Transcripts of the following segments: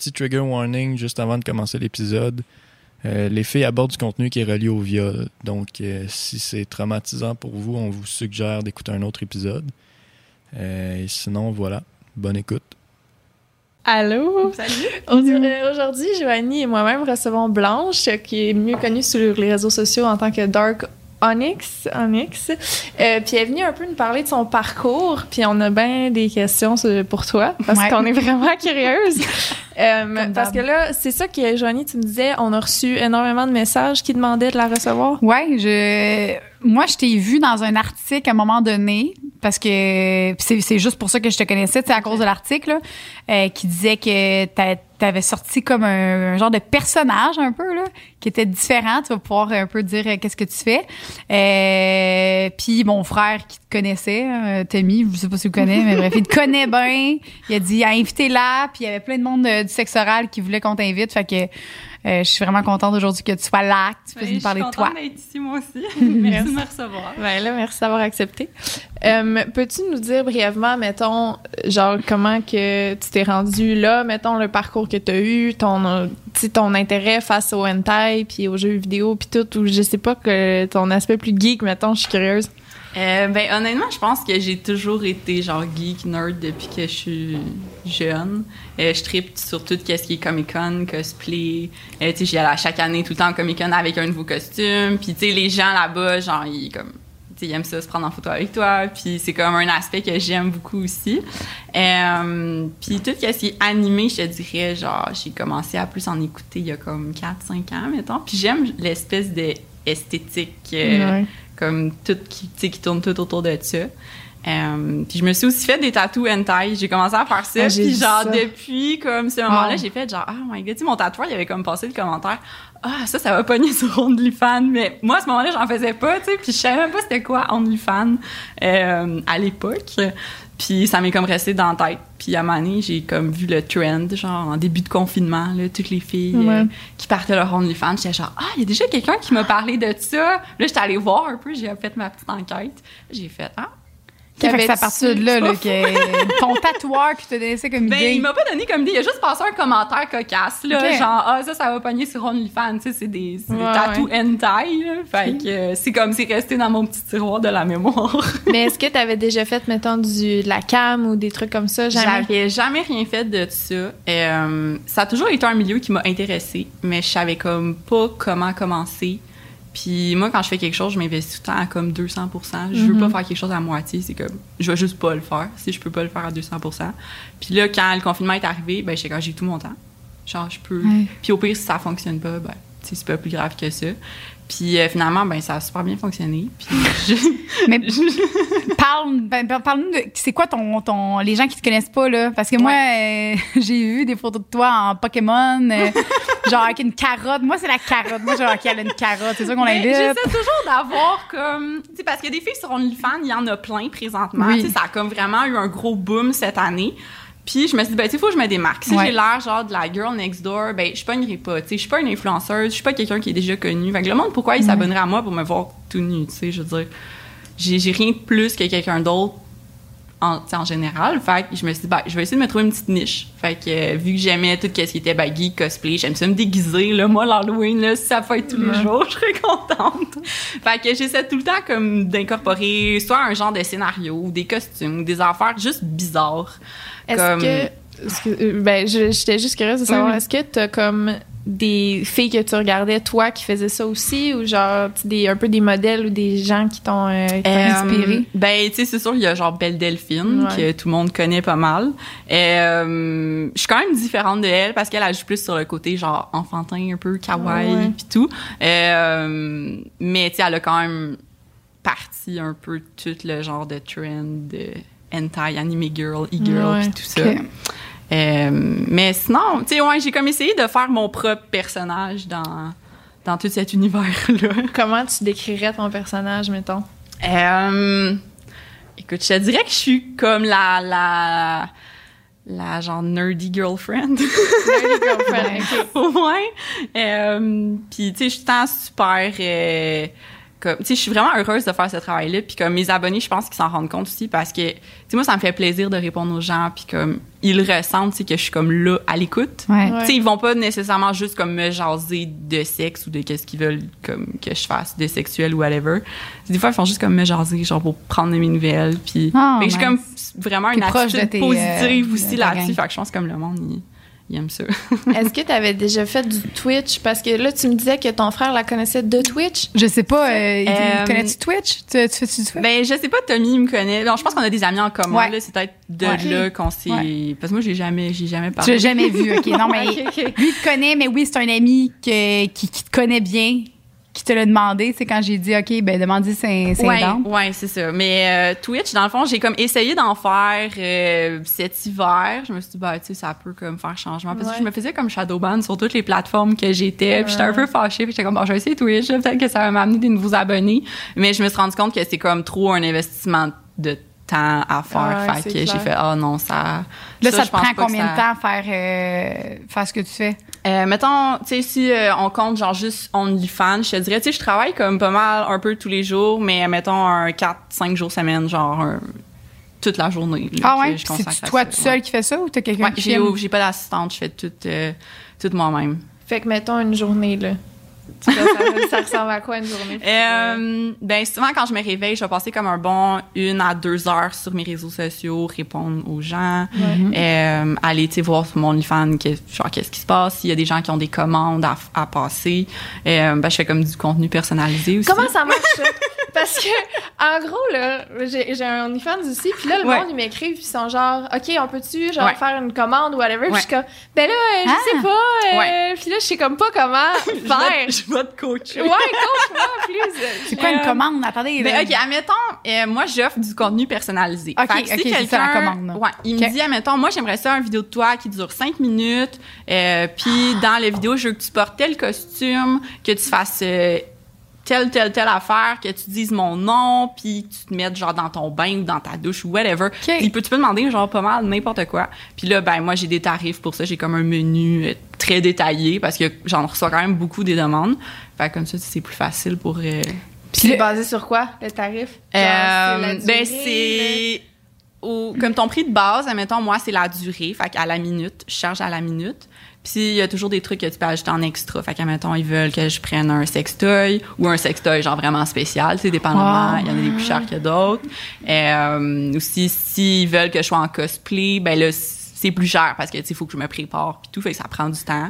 petit trigger warning juste avant de commencer l'épisode. Euh, les filles abordent du contenu qui est relié au viol. Donc, euh, si c'est traumatisant pour vous, on vous suggère d'écouter un autre épisode. Euh, et sinon, voilà. Bonne écoute. Allô? Salut! Euh, Aujourd'hui, Joanie et moi-même recevons Blanche, qui est mieux connue sur les réseaux sociaux en tant que Dark Onyx. Onyx. Euh, puis elle est venue un peu nous parler de son parcours, puis on a bien des questions pour toi, parce Ouais. qu'on est vraiment curieuse. Euh, parce que là, c'est ça que Joanie, tu me disais, on a reçu énormément de messages qui demandaient de la recevoir. Ouais, je moi je t'ai vu dans un article à un moment donné parce que c'est juste pour ça que je te connaissais, c'est à cause de l'article euh, qui disait que t'a- t'avais sorti comme un, genre de personnage un peu là qui était différent, tu vas pouvoir un peu dire euh, qu'est-ce que tu fais. Euh, puis mon frère qui te connaissait, euh, Tommy, je sais pas si tu le connais, mais bref, il te connaît bien. Il a dit invitez-la, puis il y avait plein de monde euh, du sexe oral qui voulait qu'on t'invite, fait que je suis vraiment contente aujourd'hui que tu sois là, que tu puisses nous parler je de suis toi. contente d'être ici, moi aussi. Merci de me recevoir. Ben là, merci d'avoir accepté. Euh, Peux-tu nous dire brièvement, mettons, genre, comment que tu t'es rendu là, mettons, le parcours que tu as eu, ton, euh, ton intérêt face au hentai, puis aux jeux vidéo, puis tout, ou je sais pas, que ton aspect plus geek, mettons, je suis curieuse. Euh, ben, honnêtement, je pense que j'ai toujours été genre geek, nerd depuis que je suis jeune. Euh, je tripe sur tout ce qui est Comic-Con, cosplay. Euh, j'y allais chaque année tout le temps au Comic-Con avec un nouveau costume. Puis, tu sais, les gens là-bas, genre, ils, comme, aiment ça se prendre en photo avec toi. Puis, c'est comme un aspect que j'aime beaucoup aussi. Euh, puis, tout ce qui est animé, je te dirais, genre, j'ai commencé à plus en écouter il y a comme 4-5 ans, mettons. Puis, j'aime l'espèce de. Comme tout qui, qui tourne tout autour de ça. Euh, puis je me suis aussi fait des tatous hentai. J'ai commencé à faire ça. Ah, puis genre ça. depuis comme ce moment-là, Wow. j'ai fait genre oh my god, tu sais mon tatoueur, il avait comme passé le commentaire "Ah, ça ça va pogner sur OnlyFans." Mais moi à ce moment-là, j'en faisais pas, tu sais, puis je savais même pas c'était quoi OnlyFans euh, à l'époque. Puis ça m'est comme resté dans la tête. Puis à un moment donné, j'ai comme vu le trend, genre en début de confinement, là, toutes les filles euh, qui partaient leur OnlyFans. J'étais genre, ah, il y a déjà quelqu'un qui m'a parlé de ça. Là, j'étais allée voir un peu, j'ai fait ma petite enquête. J'ai fait, ah. Fait que c'est à partir de là, là que ton tatoueur qui ça comme Ben, idée. il m'a pas donné comme idée, il a juste passé un commentaire cocasse, là. Genre, ah, ça, ça va pogner sur OnlyFans. Tu sais, c'est des, c'est des Ouais, tatous hentai, là. Fait que euh, c'est comme, c'est resté dans mon petit tiroir de la mémoire. Mais est-ce que tu avais déjà fait, mettons, du, de la cam ou des trucs comme ça? Jamais? J'avais jamais rien fait de ça. Euh, ça a toujours été un milieu qui m'a intéressée, mais je savais comme pas comment commencer. Puis moi, quand je fais quelque chose, je m'investis tout le temps à comme 200% Je veux Mhm. pas faire quelque chose à moitié. C'est comme, je vais juste pas le faire si je peux pas le faire à 200% Puis là, quand le confinement est arrivé, ben, j'ai tout mon temps. Genre, je peux. Ouais. Puis au pire, si ça fonctionne pas, ben, c'est pas plus grave que ça. Puis euh, finalement, ben, ça a super bien fonctionné. Puis je- Mais parle, ben, ben, parle-nous de. C'est quoi ton, ton. Les gens qui te connaissent pas, là? Parce que moi, euh, j'ai vu des photos de toi en Pokémon, euh, genre avec une carotte. Moi, c'est la carotte. Moi, genre, qu'elle a une carotte. C'est sûr qu'on l'invite. J'essaie toujours d'avoir comme. Tu sais, parce que des filles sur OnlyFans, il y en a plein présentement. Oui. Tu sais, ça a comme vraiment eu un gros boom cette année. Puis je me suis dit, ben, tu sais, faut que je me démarque. Si Ouais. j'ai l'air genre de la girl next door, ben, je pognerai pas. Tu sais, je suis pas une influenceuse, je suis pas quelqu'un qui est déjà connu. Fait que le monde, pourquoi il s'abonnerait à moi pour me voir tout nu, tu sais, je veux dire. J'ai j'ai rien de plus que quelqu'un d'autre en, en général. Fait que je me suis dit, ben, je vais essayer de me trouver une petite niche. Fait que euh, vu que j'aimais tout ce qui était geek, cosplay, j'aime ça me déguiser. Là. Moi, l'Halloween, là, si ça fait tous les jours, je serais contente. fait que j'essaie tout le temps comme d'incorporer soit un genre de scénario, ou des costumes, ou des affaires juste bizarres. Est-ce Comme- que. Euh, ben, j'étais juste curieuse de savoir, Oui. est-ce que t'as comme des filles que tu regardais, toi, qui faisaient ça aussi, ou genre, des, un peu des modèles ou des gens qui t'ont euh, Euh, inspiré? Ben, tu sais, c'est sûr, il y a genre Belle Delphine, Ouais. que tout le monde connaît pas mal. Euh, je suis quand même différente de elle parce qu'elle agit plus sur le côté genre enfantin, un peu kawaii, puis tout. Mais tu sais, elle a quand même parti un peu tout le genre de trend de hentai, anime girl, e-girl, puis tout ça. Euh, mais sinon, tu sais, ouais, j'ai comme essayé de faire mon propre personnage dans, dans tout cet univers-là. Comment tu décrirais ton personnage, mettons? Euh, écoute, je te dirais que je suis comme la la la genre nerdy girlfriend. ouais. Euh, Puis tu sais, je suis tant super euh, comme tu sais je suis vraiment heureuse de faire ce travail là puis comme mes abonnés je pense qu'ils s'en rendent compte aussi parce que tu sais moi ça me fait plaisir de répondre aux gens puis comme ils ressentent tu sais que je suis comme là à l'écoute Ouais. Ouais. tu sais ils vont pas nécessairement juste comme me jaser de sexe ou de qu'est-ce qu'ils veulent comme que je fasse de sexuel ou whatever des fois ils font juste comme me jaser genre pour prendre de mes nouvelles puis Ah, que j'ai nice. comme vraiment une attitude de tes, positive euh, aussi de ta là-dessus fait que je pense comme le monde il, il aime ça Est-ce que tu avais déjà fait du Twitch? Parce que là, tu me disais que ton frère la connaissait de Twitch. Je sais pas, euh, Euh, connais-tu Twitch? Tu, tu fais-tu du Twitch? Ben, je sais pas, Tommy me connaît. Non, je pense qu'on a des amis en commun. Ouais. là. C'est peut-être de Ouais. là qu'on s'est. Ouais. Parce que moi, j'ai jamais, j'ai jamais tu parlé. l'as jamais vu, OK. Non, mais lui, il te connaît, mais oui, c'est un ami que, qui, qui te connaît bien, qui te l'a demandé. C'est quand j'ai dit, OK, ben, demandez c'est c'est Ouais, ouais, c'est ça. Mais euh, Twitch, dans le fond, j'ai comme essayé d'en faire euh, cet hiver. Je me suis dit, bah, tu sais, ça peut comme faire changement. Parce Ouais. que je me faisais comme shadowban sur toutes les plateformes que j'étais. Puis j'étais un peu fâchée. Puis j'étais comme, bon, je vais essayer Twitch. Peut-être que ça va m'amener des nouveaux abonnés. Mais je me suis rendu compte que c'est comme trop un investissement de temps à faire. Fait que j'ai fait, ah non, ça. Là, ça, te prend combien ça- de temps à faire, euh, faire ce que tu fais? Euh, mettons, tu sais, si euh, on compte genre juste OnlyFans, je te dirais, tu sais, je travaille comme pas mal un peu tous les jours, mais mettons un 4-5 jours semaine, genre un- toute la journée. là, Ah ouais? c'est toi tout ouais. seul qui fais ça ou t'as quelqu'un Ouais, qui j'ai, j'ai pas d'assistante, je fais tout, euh, tout moi-même. Fait que, mettons, une journée, là. Ça, ça ressemble à quoi une journée? Euh, ben souvent quand je me réveille, je vais passer comme un bon une à deux heures sur mes réseaux sociaux, répondre aux gens, euh, aller voir sur mon OnlyFans que- genre qu'est-ce qui se passe, s'il y a des gens qui ont des commandes à, à passer, euh, ben je fais comme du contenu personnalisé aussi. Comment ça marche, ça? Parce que, en gros, là, j'ai un OnlyFans aussi, puis là, le Ouais. monde, ils m'écrivent, puis ils sont genre, OK, on peut-tu, genre, Ouais. faire une commande ou whatever? Puis Ouais. je suis comme, ben là, euh, je Ah. sais pas. euh, Ouais. Puis là, je sais comme pas comment faire. Je vais te coacher. Ouais, coach-moi plus. C'est quoi une Euh, commande? Attendez. Ben, là. OK, admettons, euh, moi, j'offre du contenu personnalisé. OK, Fait que si OK, c'est ça, la commande. Ouais, il me dit, admettons, moi, j'aimerais ça une vidéo de toi qui dure 5 minutes, euh, puis dans la vidéo, je veux que tu portes tel costume, que tu fasses euh, telle, telle, telle affaire, que tu dises mon nom, puis que tu te mettes, genre, dans ton bain ou dans ta douche ou whatever. Il peut, tu peux demander, genre, pas mal, n'importe quoi. Puis là, ben, moi, j'ai des tarifs pour ça. J'ai comme un menu euh, très détaillé parce que j'en reçois quand même beaucoup des demandes. Fait que comme ça, c'est plus facile pour... euh, Puis c'est basé sur quoi, le tarif? Genre, euh, c'est la ben c'est au- comme ton prix de base, admettons moi c'est la durée, fait qu'à la minute, je charge à la minute. Puis il y a toujours des trucs que tu peux ajouter en extra, fait qu'admettons ils veulent que je prenne un sextoy ou un sextoy genre vraiment spécial, tu sais dépendamment, Wow. il y en a des plus chers que d'autres. Euh, aussi s'ils veulent que je sois en cosplay, ben là c'est plus cher parce que tu sais faut que je me prépare puis tout, fait que ça prend du temps.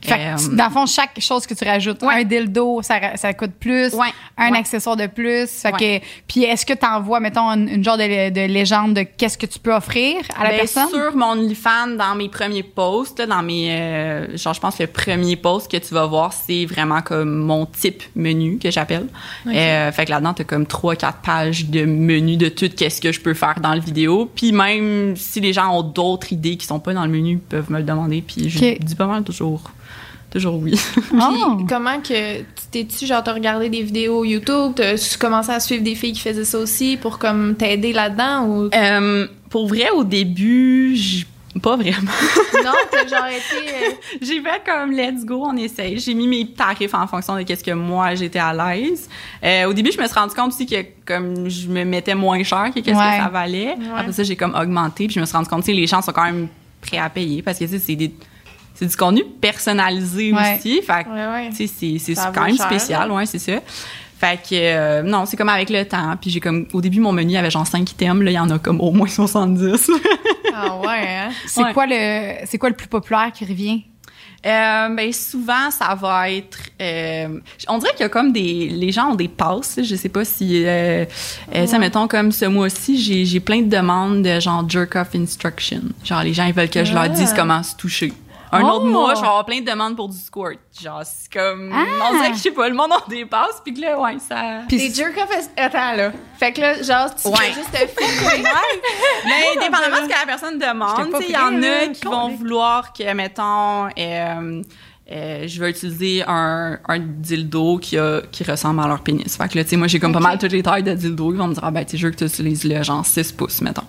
Fait que, Euh, dans le fond, chaque chose que tu rajoutes, Ouais. un dildo, ça, ça coûte plus, Ouais. un Ouais. accessoire de plus. Fait que, puis est-ce que tu envoies, mettons, une, une genre de, de légende de qu'est-ce que tu peux offrir à la Ben, personne? Sur mon OnlyFans, dans mes premiers posts, là, dans mes, euh, genre, je pense le premier post que tu vas voir, c'est vraiment comme mon type menu que j'appelle. Euh, fait que là-dedans, t'as comme trois, quatre pages de menu de tout qu'est-ce que je peux faire dans le vidéo. Puis même si les gens ont d'autres idées qui sont pas dans le menu, peuvent me le demander. Puis je dis pas mal toujours, toujours oui. Oh. Puis comment que tu t'es-tu genre t'as regardé des vidéos YouTube, t'as commencé à suivre des filles qui faisaient ça aussi pour comme t'aider là-dedans ou? Euh, pour vrai, au début, j- pas vraiment. non t'as genre été euh, J'ai fait comme let's go, on essaye. J'ai mis mes tarifs en fonction de qu'est-ce que moi j'étais à l'aise. Euh, au début, je me suis rendu compte aussi que comme je me mettais moins cher que qu'est-ce Ouais. que ça valait. Après ça, j'ai comme augmenté, puis je me suis rendu compte que les gens sont quand même prêts à payer parce que c'est des c'est du contenu personnalisé Ouais. aussi. Fait que, ouais ouais c'est quand même cher, spécial, ouais, c'est ça. Fait que euh, non, c'est comme avec le temps. Puis j'ai comme au début mon menu avait genre 5 items, là il y en a comme au moins 70. ah ouais hein? C'est Ouais. quoi le c'est quoi le plus populaire qui revient? Euh, ben souvent ça va être euh, on dirait qu'il y a comme des les gens ont des passes je sais pas si euh, ça mettons comme ce mois-ci j'ai j'ai plein de demandes de genre jerk off instruction genre les gens ils veulent que je leur dise Ah. comment se toucher un Oh! autre mois je vais avoir plein de demandes pour du squirt genre c'est comme Ah! on dirait que je sais pas le monde a des passes puis que là ouais ça Puis les jerk off attends là fait que là genre tu Ouais. fais juste te filmer Mais dépendamment de ce que la personne demande, pas tu sais, il y en a qui vont vouloir que, mettons, euh, euh, je vais utiliser un, un dildo qui, a, qui ressemble à leur pénis. Fait que là, tu sais, moi, j'ai comme pas mal toutes les tailles de dildo. Ils vont me dire, ah ben, tu je veux que tu utilises le genre 6 pouces, mettons.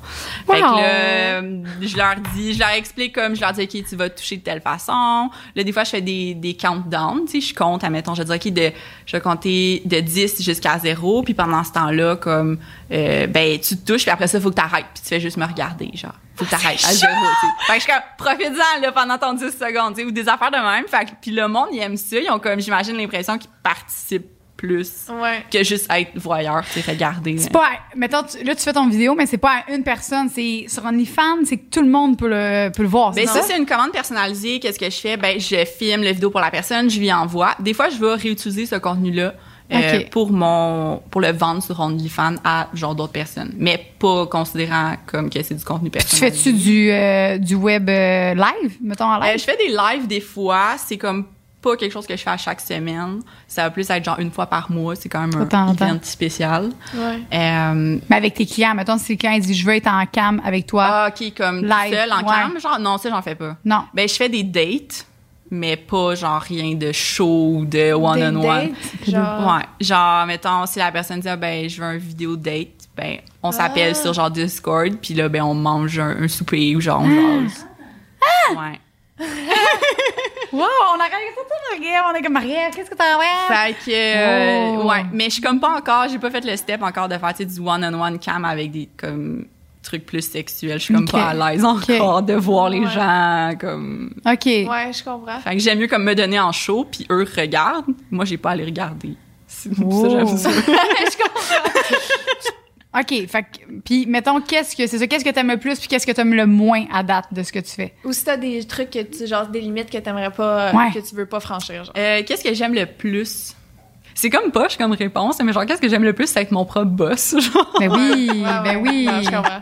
Fait que là, euh, je leur dis, je leur explique comme, je leur dis, OK, tu vas te toucher de telle façon. Là, des fois, je fais des, des countdowns, tu sais, je compte, admettons, je vais dire, OK, de, je vais compter de 10 jusqu'à 0, puis pendant ce temps-là, comme, euh, ben, tu te touches, puis après ça, il faut que tu arrêtes, puis tu fais juste me regarder, genre. Faut que tu arrêtes à 0, tu sais. Fait que je suis comme, profite-en, là, pendant ton 10 secondes, tu sais, ou des affaires de même. Fait que, puis le monde, ils aiment ça, ils ont comme, j'imagine, l'impression qu'ils participent plus Ouais. que juste être voyeur, tu sais, regarder. C'est pas, mettons, tu- là, tu fais ton vidéo, mais c'est pas à une personne. C'est sur OnlyFans, c'est que tout le monde peut le, peut le voir. Ben ça, c'est une commande personnalisée. Qu'est-ce que je fais? Ben, je filme la vidéo pour la personne, je lui envoie. Des fois, je vais réutiliser ce contenu-là euh, pour mon pour le vendre sur OnlyFans à genre d'autres personnes, mais pas considérant comme que c'est du contenu Tu personnel. fais-tu du, euh, du web euh, live, mettons en Euh, live? je fais des lives des fois. C'est comme pas quelque chose que je fais à chaque semaine. Ça va plus être genre une fois par mois. C'est quand même temps un temps. event spécial. Ouais. Euh, Mais avec tes clients, mettons, si quelqu'un dit je veux être en cam avec toi. ah, ok, comme tout Live, seul en ouais. cam. Genre, non, ça, j'en fais pas. Non. Ben, je fais des dates, mais pas genre rien de show ou de one-on-one. Dates, genre? Ouais, genre, mettons, si la personne dit, ah, ben, je veux un vidéo date, ben, on s'appelle Ah. sur genre Discord, puis là, ben, on mange un, un souper ou genre, on Ah. jase. Ouais. Wow, on a regardé ça, tout, regarde, on est comme qu'est-ce que t'as fait? Fait que, euh, Oh. ouais, mais je suis comme pas encore, j'ai pas fait le step encore de faire, tu sais, du one-on-one cam avec des, comme, trucs plus sexuels. Je suis comme pas à l'aise encore de voir les Ouais. gens, comme. OK. Ouais, je comprends. Fait que j'aime mieux comme me donner en show, puis eux regardent. Moi, j'ai pas à les regarder. C'est Oh. ça, j'aime ça. OK, fait que, puis mettons, qu'est-ce que c'est ça, qu'est-ce que t'aimes le plus, puis qu'est-ce que t'aimes le moins à date de ce que tu fais? Ou si t'as des trucs que tu, genre des limites que t'aimerais pas, Ouais. que tu veux pas franchir, genre. Euh, qu'est-ce que j'aime le plus? C'est comme poche comme réponse, mais genre, qu'est-ce que j'aime le plus, c'est être mon propre boss. Genre. Ben oui, Ouais, ben oui. Non, je comprends.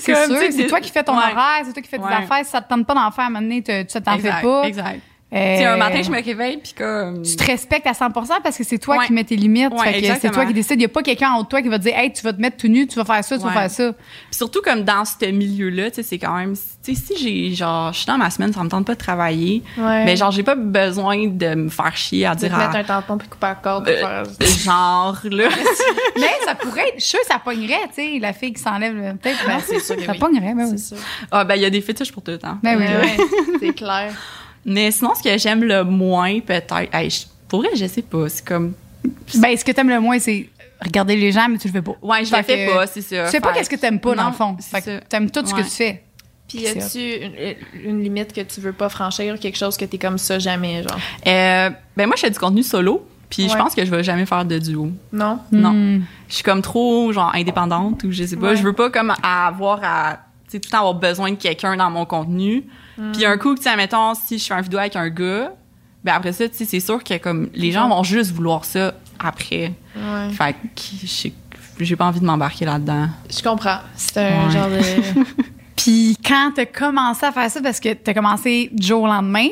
C'est sûr, c'est toi qui fais ton ouais. horaire, c'est toi qui fais tes Ouais. affaires. Si ça te tente pas d'en faire, à un moment donné, tu t'en fais pas. Exact. Euh, un matin, je me réveille, puis comme. Tu te respectes à 100% parce que c'est toi Ouais. qui mets tes limites. Ouais, c'est toi qui décide. Il n'y a pas quelqu'un en haut de toi qui va te dire Hey, tu vas te mettre tout nu, tu vas faire ça, tu Ouais. vas faire ça. Puis surtout comme dans ce milieu-là, tu sais, c'est quand même. Tu sais, si j'ai. Genre, je suis dans ma semaine, ça me tente pas de travailler. Ouais. Mais genre, j'ai pas besoin de me faire chier à de dire. mettre à- un tampon puis couper la corde Euh, faire. genre, là. Mais ça pourrait être. Je suis ça pognerait, tu sais, la fille qui s'enlève. le- Peut-être. Ben, non? c'est sûr Ça oui. pognerait, ben oui. C'est sûr. Ah, ben, il y a des fétiches pour tout, hein. Ben oui. Ouais, c'est clair. Mais sinon, ce que j'aime le moins, peut-être. Hey, je- pour vrai, je sais pas. C'est comme. Ben, ce que t'aimes le moins, c'est regarder les gens, mais tu le fais pas. Ouais, je Fait le fais que pas, c'est ça. Tu sais pas qu'est-ce que t'aimes pas, dans non, le fond. Fait que t'aimes tout ce que tu fais. Puis y a-tu une, une limite que tu veux pas franchir, quelque chose que t'es comme ça jamais, genre? Euh, ben moi, je fais du contenu solo, puis je pense que je vais jamais faire de duo. Non? Non. Hmm. Je suis comme trop, genre, indépendante, ou je sais pas. Ouais. Je veux pas comme avoir à, tout le temps avoir besoin de quelqu'un dans mon contenu. Puis un coup, tu sais, mettons, si je fais une vidéo avec un gars, ben après ça, tu sais, c'est sûr que comme, les gens vont juste vouloir ça après. Ouais. Fait que j'ai- pas envie de m'embarquer là-dedans. Je comprends. C'est un Ouais. genre de. Puis quand t'as commencé à faire ça, parce que t'as commencé du jour au lendemain,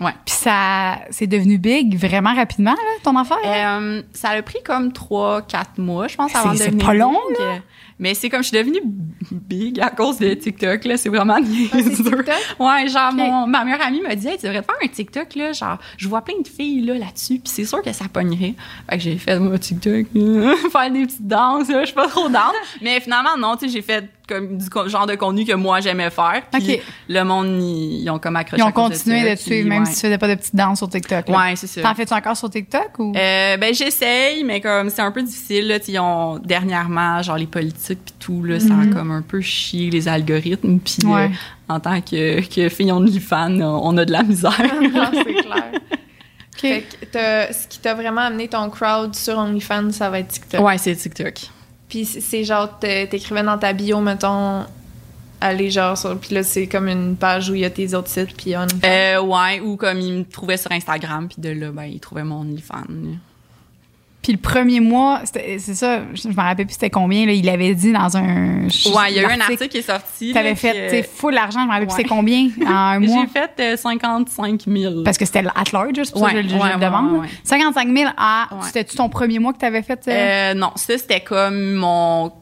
Ouais. puis ça c'est devenu big vraiment rapidement, là, ton affaire? là. Euh, ça a pris comme 3-4 mois, je pense, C'est- avant de c'est devenir pas long, big. Mais c'est comme je suis devenue big à cause de TikTok, là. C'est vraiment Ah. TikTok? Ouais, genre, mon, ma meilleure amie m'a dit, hey, tu devrais te faire un TikTok, là. Genre, je vois plein de filles, là, là-dessus, puis c'est sûr que ça pognerait. Fait que j'ai fait mon TikTok, faire des petites danses, là. Je suis pas trop down. Mais finalement, non, tu sais, j'ai fait comme du genre de contenu que moi j'aimais faire. Puis le monde, ils, ont comme accroché Ils ont continué de suivre, même ouais. si tu faisais pas de petites danses sur TikTok. là. Ouais, c'est ça. T'en fais-tu encore sur TikTok ou? Euh, ben j'essaye, mais comme c'est un peu difficile là, ils ont dernièrement genre les politiques puis tout là, ça a comme un peu chié les algorithmes puis Mhm. Ouais. euh, en tant que que fille OnlyFans, on a de la misère. non, c'est clair. Fait que ce qui t'a vraiment amené ton crowd sur OnlyFans, ça va être TikTok. ouais, c'est TikTok. Puis c'est- genre, t'é- t'écrivais dans ta bio, mettons, aller genre sur. Puis là, c'est comme une page où il y a tes autres sites, puis. Euh, ouais, ou comme ils me trouvaient sur Instagram puis de là ben ils trouvaient mon OnlyFans. Puis le premier mois, c'est ça, je me rappelle plus c'était combien, là, il avait dit dans un. Ouais, il y a eu un article qui est sorti. T'avais là, fait, tu sais, euh, full l'argent, je me rappelle plus c'était combien en un mois. J'ai fait euh, 55 000. Parce que c'était at large, c'est pour ça que Ouais, je, je ouais, le demande. ouais, ouais. 55 000 à. C'était-tu ton premier mois que t'avais fait? euh? Euh, non, ça c'était comme mon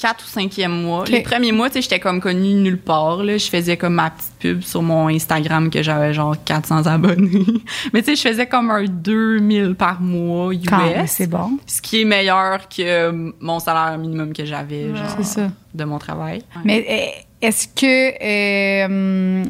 quatre ou cinquième mois. Les premiers mois, tu sais, j'étais comme connue nulle part. Là. Je faisais comme ma petite pub sur mon Instagram que j'avais genre 400 abonnés. Mais tu sais, je faisais comme un 2000 par mois US. C'est bon. Ce qui est meilleur que mon salaire minimum que j'avais, Ouais. genre, C'est ça. de mon travail. Mais euh, est-ce que euh,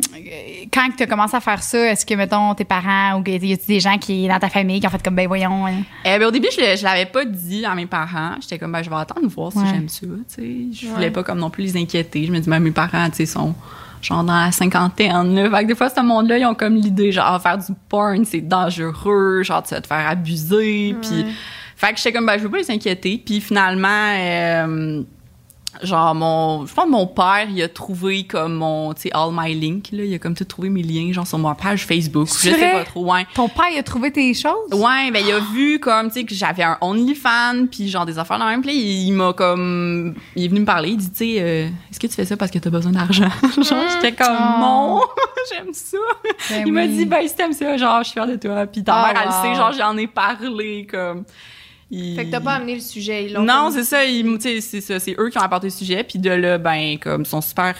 quand tu as commencé à faire ça, est-ce que, mettons, tes parents ou y a-tu des gens qui, dans ta famille, qui ont fait comme, ben voyons. hein? Eh ben, au début, je, je l'avais pas dit à mes parents. J'étais comme, ben, je vais attendre de voir si Ouais. j'aime ça. tu sais. Je Ouais. voulais pas comme non plus les inquiéter. Je me dis, ben, mes parents, tu sais, sont genre dans la cinquantaine. Là. Fait que des fois, ce monde-là, ils ont comme l'idée, genre, faire du porn, c'est dangereux, genre, tu vas te faire abuser. Puis, fait que j'étais comme, ben, je veux pas les inquiéter. Puis finalement, euh, genre mon je pense que mon père il a trouvé comme mon tu sais all my link là. Il a comme tout trouvé mes liens genre sur ma page Facebook. Je sais pas trop ouais. Ton père, il a trouvé tes choses? Ouais, ben il a vu comme tu sais que j'avais un OnlyFans puis genre des affaires dans même. Puis il, il m'a comme il est venu me parler, il dit tu sais euh, est-ce que tu fais ça parce que t'as besoin d'argent? Genre j'étais comme Oh. non, j'aime ça. Ben il m'a dit ben si t'aimes ça genre je suis fière de toi puis ta Ah, mère elle wow. sait genre j'en ai parlé comme il- Fait que t'as pas amené le sujet. ils non, c'est ça, c'est ça, c'est eux qui ont apporté le sujet puis de là ben comme ils sont super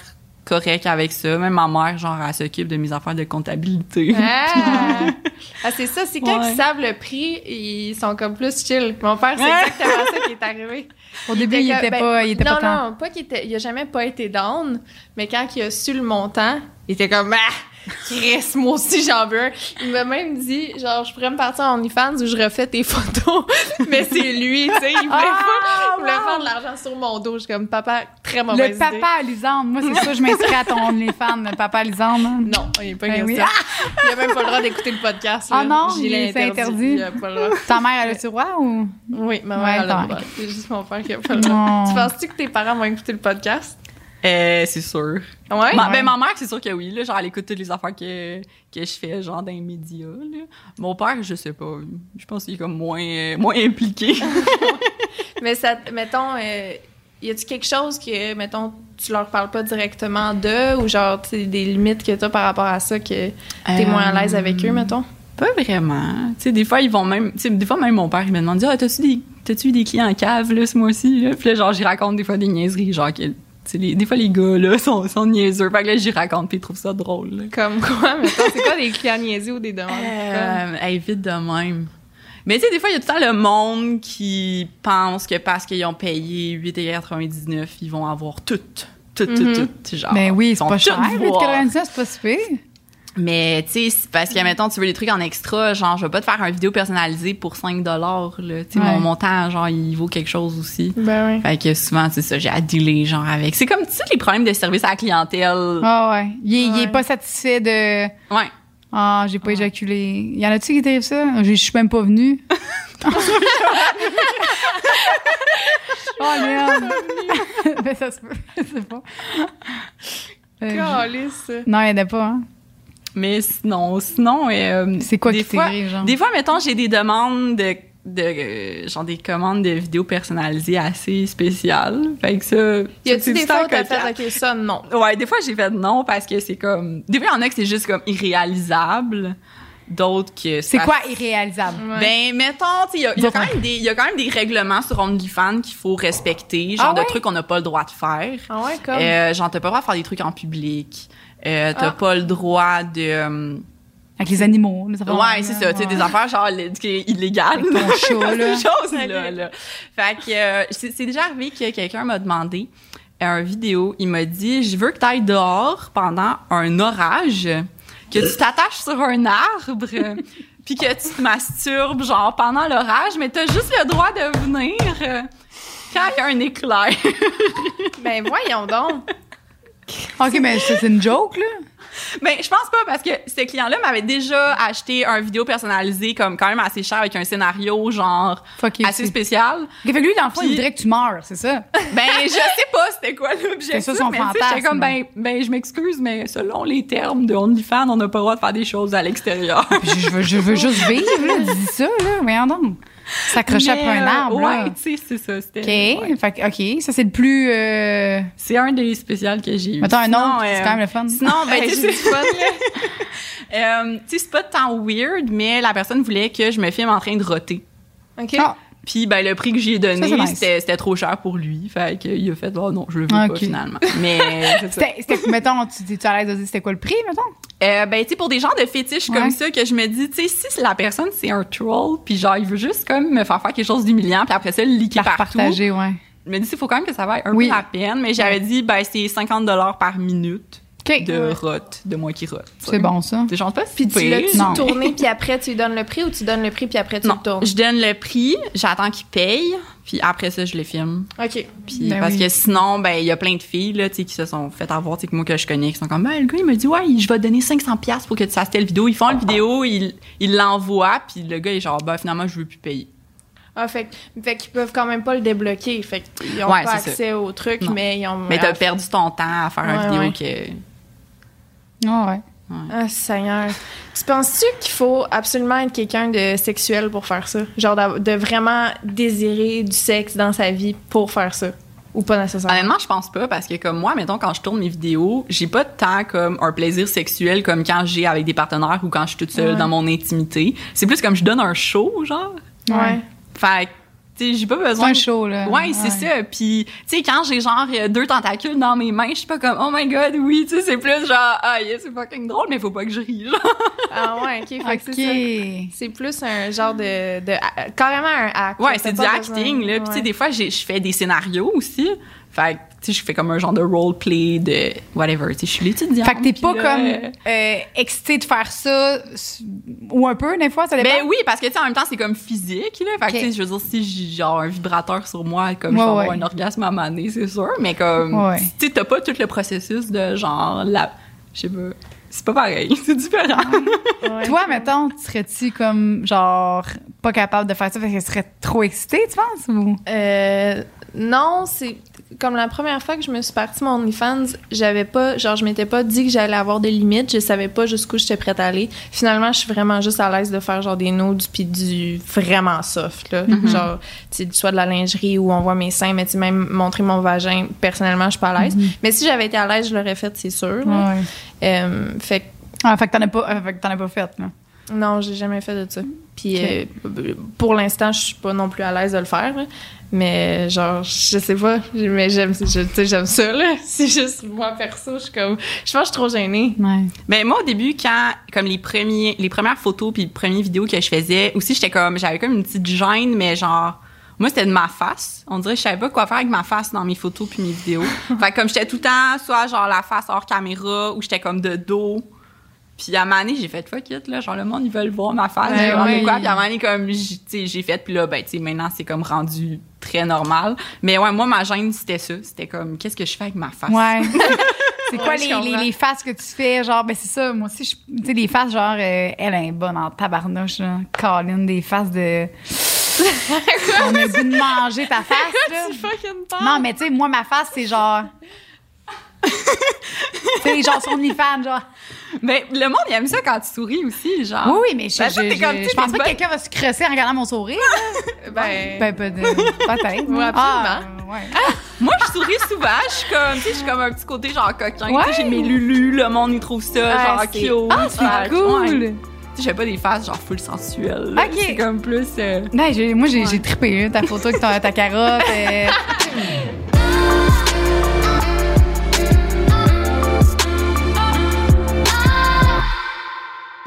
corrects avec ça, même ma mère genre elle s'occupe de mes affaires de comptabilité. Ah, Ah, c'est ça, c'est quand Ouais. ils savent le prix, ils sont comme plus chill. Mon père, c'est exactement ça qui est arrivé. Au début, il que- était ben, pas, il était non, pas tant. non, pas qu'il était, il a jamais pas été down, mais quand il a su le montant, il était comme, ah, Chris, moi aussi j'en veux un. Il m'a même dit, genre, je pourrais me partir en OnlyFans où je refais tes photos, mais c'est lui, tu sais, il voulait, Ah, wow. faire de l'argent sur mon dos. Je suis comme, papa, très mauvaise Le idée. papa à Lisande. Moi, c'est ça, je m'inscris à ton OnlyFans, le papa à Lisande. Non, il est pas Ben oui. ça. Il a même pas le droit d'écouter le podcast. Ah là. non, J'y il l'ai est interdit. Il a pas le droit. Ta mère, elle a-tu le droit ou? Oui, ma Ouais, mère, elle a le droit. C'est juste mon père qui a pas le droit. Tu penses-tu que tes parents vont écouter le podcast? Euh, c'est sûr. Ouais? Ma, Ouais. Ben, ma mère, c'est sûr que oui. Là, genre, elle écoute toutes les affaires que, que je fais, genre, dans les médias. Là. Mon père, je sais pas. Je pense qu'il est comme moins, euh, moins impliqué. Mais ça, mettons, euh, y a-tu quelque chose que, mettons, tu leur parles pas directement d'eux ou genre, tu sais, des limites que t'as par rapport à ça que t'es moins à l'aise avec eux, mettons? Pas vraiment. Tu sais, des fois, ils vont même. Tu sais, des fois, même mon père, il me demande Ah, t'as-tu des, t'as-tu eu des clients en cave, là, ce mois-ci? Là? Puis là, genre, j'y raconte des fois des niaiseries. Genre, que, tu les- des fois, les gars, là, sont, sont niaiseux. Fait que là, j'y raconte, puis ils trouvent ça drôle. là. Comme quoi, mettons? C'est quoi des clients niaisés ou des demandes? Euh, hey, vite de même. Mais tu sais, des fois, il y a tout le temps le monde qui pense que parce qu'ils ont payé 8,99, ils vont avoir tout. Tout, tout, Mhm. tout. Genre, Ben oui, ils c'est pas cher. voir. 8,99, c'est pas super. Mais tu sais, parce que, mettons, tu veux des trucs en extra, genre, je vais pas te faire une vidéo personnalisée pour 5 là. Tu sais, Ouais. mon montant, genre, il vaut quelque chose aussi. Ben oui. Fait que souvent, c'est ça, j'ai à dealer, genre, avec. C'est comme, tu sais, les problèmes de service à la clientèle. Ah ouais. Il, est- il est Ouais. pas satisfait de. Ouais. Ah, j'ai pas éjaculé. Y en a-tu qui t'arrive ça? Je suis même pas venue. oh merde. ben ça se peut. Pas. Euh, non, il y en a pas, hein. Mais sinon, sinon, euh, C'est quoi des qui fois, genre? Des fois, mettons, j'ai des demandes de, de genre des commandes de vidéos personnalisées assez spéciales. Fait que ça. Y a-tu des fois t'as fait, OK, ça, non? Ouais, des fois, j'ai fait non parce que c'est comme. Des fois, il y en a que c'est juste comme irréalisable. D'autres que. C'est quoi irréalisable? Ouais. Ben, mettons, tu sais, il y y y a quand même des règlements sur OnlyFans qu'il faut respecter, genre Ah ouais? de trucs qu'on n'a pas le droit de faire. Ah ouais, comme. Euh, genre, t'as pas le droit de faire des trucs en public. Euh, t'as Ah. pas le droit de. euh, Avec les animaux. les affaires Ouais, c'est ça, tu sais, ouais. des affaires genre illégales. Avec ton là. Ces choses-là, Ok. là. Fait que euh, c'est c'est déjà arrivé que quelqu'un m'a demandé un vidéo, il m'a dit je veux que tu ailles dehors pendant un orage, que tu t'attaches sur un arbre, puis que tu te masturbes genre pendant l'orage, mais t'as juste le droit de venir euh, quand il y a un éclair. Ben voyons donc. OK, mais ça, c'est une joke, là? Mais je pense pas parce que ce client-là m'avait déjà acheté un vidéo personnalisé comme quand même assez cher avec un scénario genre Fuck assez c'est- spécial. OK, fait que lui, dans le fond, il voudrait que tu meurs, c'est ça? Ben, je sais pas c'était quoi C'est l'objectif. ça son mais fantasme. comme, ben, ben, je m'excuse, mais selon les termes de OnlyFans, on n'a pas le droit de faire des choses à l'extérieur. Puis je, veux, je veux juste vivre, là. Dis ça, là. Voyons donc. S'accrocher après un euh, arbre, là. Ouais, tu sais, c'est ça. C'était, OK. ouais. Fait que, OK. Ça, c'est le plus. Euh... C'est un des spéciales que j'ai eu. Mettons un autre, euh, c'est quand même le fun. Sinon, ben, euh, tu sais, c'est pas tant weird, mais la personne voulait que je me filme en train de roter. OK. Ah, Puis ben le prix que j'y ai donné, Ça, c'est nice. c'était c'était trop cher pour lui. Fait qu'il a fait oh non, je le veux pas finalement. Mais c'est ça. C'était, c'était- mettons, tu tu es à l'aise de dire c'était quoi le prix, mettons? Euh, ben, tu sais, pour des gens de fétiches Ouais. comme ça, que je me dis, tu sais, si la personne, c'est un troll, puis genre, il veut juste comme me faire faire quelque chose d'humiliant, puis après ça, le La partout. repartager, ouais. Je me dis, il faut quand même que ça vaille un Oui. peu la peine, mais j'avais dit, ben, c'est 50 par minute De Ouais. rot, de moi qui rote. C'est bon, ça. C'est genre pas Puis tu l'as-tu tourné, puis après, tu lui donnes le prix ou tu donnes le prix, puis après, tu Non, le tournes? je donne le prix, j'attends qu'il paye, puis après ça, je le filme. OK. Puis Ben parce oui. que sinon, ben, il y a plein de filles, là, tu sais, qui se sont fait avoir, tu sais, que moi, que je connais, qui sont comme, ben, le gars, il me dit, ouais, je vais te donner 500$ piastres pour que tu fasses telle vidéo. Ils font la vidéo, ils l'envoient, puis le gars est genre, ben, finalement, je veux plus payer. Ah, fait, fait qu'ils peuvent quand même pas le débloquer. Fait qu'ils ont Ouais, pas accès au truc, Non. mais ils ont. Mais t'as Ah, perdu ton temps à faire une Ouais, vidéo que. Ah, ouais. Ah, Seigneur. Tu penses-tu qu'il faut absolument être quelqu'un de sexuel pour faire ça? Genre de, de vraiment désirer du sexe dans sa vie pour faire ça? Ou pas nécessairement? Honnêtement, je pense pas parce que comme moi, mettons quand je tourne mes vidéos, j'ai pas de temps comme un plaisir sexuel comme quand j'ai avec des partenaires ou quand je suis toute seule Ouais. dans mon intimité. C'est plus comme je donne un show, genre. Ouais. Fait que, tu sais, j'ai pas C'est besoin. un de- show, là. Ouais, c'est ça. Puis, tu sais, quand j'ai genre euh, deux tentacules dans mes mains, je suis pas comme oh my god, oui, tu sais, c'est plus genre ah yeah, c'est fucking drôle, mais faut pas que je rie. Genre. Ah ouais, ok. Fait que c'est. C'est plus un genre de. de carrément un acte. Ouais, c'est du acting besoin- là. Puis tu sais, ouais. des fois, j'ai- je fais des scénarios aussi. Fait que, tu sais, je fais comme un genre de roleplay de whatever. Tu sais, je suis l'étudiante. Fait que t'es pas là, comme euh, euh, excité de faire ça, ou un peu, des fois, ça dépend? Ben oui, parce que tu sais, en même temps, c'est comme physique, là. Fait que, tu sais, je veux dire, si j'ai genre un vibrateur sur moi, comme Ouais, je vais avoir ouais. un orgasme à maner, c'est sûr. Mais comme, Ouais. tu sais, t'as pas tout le processus de genre, la, je sais pas, c'est pas pareil, c'est différent. Ouais. Toi, mettons, tu serais-tu comme, genre, pas capable de faire ça parce que tu serais trop excité, tu penses? Ou... Euh, non, c'est comme la première fois que je me suis partie mon OnlyFans, j'avais pas, genre, je m'étais pas dit que j'allais avoir des limites, je savais pas jusqu'où j'étais prête à aller. Finalement, je suis vraiment juste à l'aise de faire genre des nudes puis du vraiment soft, là. Genre, tu sais, soit de la lingerie où on voit mes seins, mais tu même montrer mon vagin, personnellement, je suis pas à l'aise. Mais si j'avais été à l'aise, je l'aurais fait, c'est sûr. Ouais. Euh, fait que Ah, fait que t'en as pas, euh, fait que as pas fait, là. Non, j'ai jamais fait de ça. Puis euh, pour l'instant, je suis pas non plus à l'aise de le faire. là. Mais genre, je sais pas, mais j'aime je- tu sais, j'aime ça là. C'est juste moi perso, je suis comme je pense que je suis trop gênée. Ouais. Ben moi au début quand comme les premiers les premières photos puis les premières vidéos que je faisais aussi j'étais comme j'avais comme une petite gêne mais genre moi c'était de ma face on dirait que je savais pas quoi faire avec ma face dans mes photos puis mes vidéos fait que comme j'étais tout le temps soit genre la face hors caméra ou j'étais comme de dos puis à un moment donné, j'ai fait fuck it, là, genre le monde ils veulent voir ma face, Ouais, genre ouais. quoi, puis à un moment donné comme j'ai tu sais, j'ai fait puis là ben tu sais maintenant c'est comme rendu très normal. Mais ouais, moi ma gêne c'était ça, c'était comme qu'est-ce que je fais avec ma face? Ouais. c'est quoi Ouais, les, les, les faces que tu fais? Genre, ben c'est ça, moi aussi, je- tu sais, les faces, genre, euh, elle est bonne en tabarnouche, là. Colin, des faces de. On a goût de manger ta face, là. fucking peur. Non, mais tu sais, moi, ma face, c'est genre. c'est genre son fan, genre. Mais le monde il aime ça quand tu souris aussi, genre. Oui, oui, mais je, Ben, je, je- je pense pas que quelqu'un va se crosser en regardant mon sourire. Ben, ben, pas de. Peut-être. Ouais, absolument. Ah, ouais. Moi, je souris souvent. Je suis comme, tu sais, je suis comme un petit côté genre coquin. Ouais. Tu sais, j'ai mes lulus, le monde, il trouve ça Ah, genre cute. Ah, c'est cool! J'ai pas des faces genre full sensuelles. là. Ok. C'est comme plus. euh, j'ai- moi, j'ai Ouais. trippé, hein, ta photo avec ta, ta carotte. euh.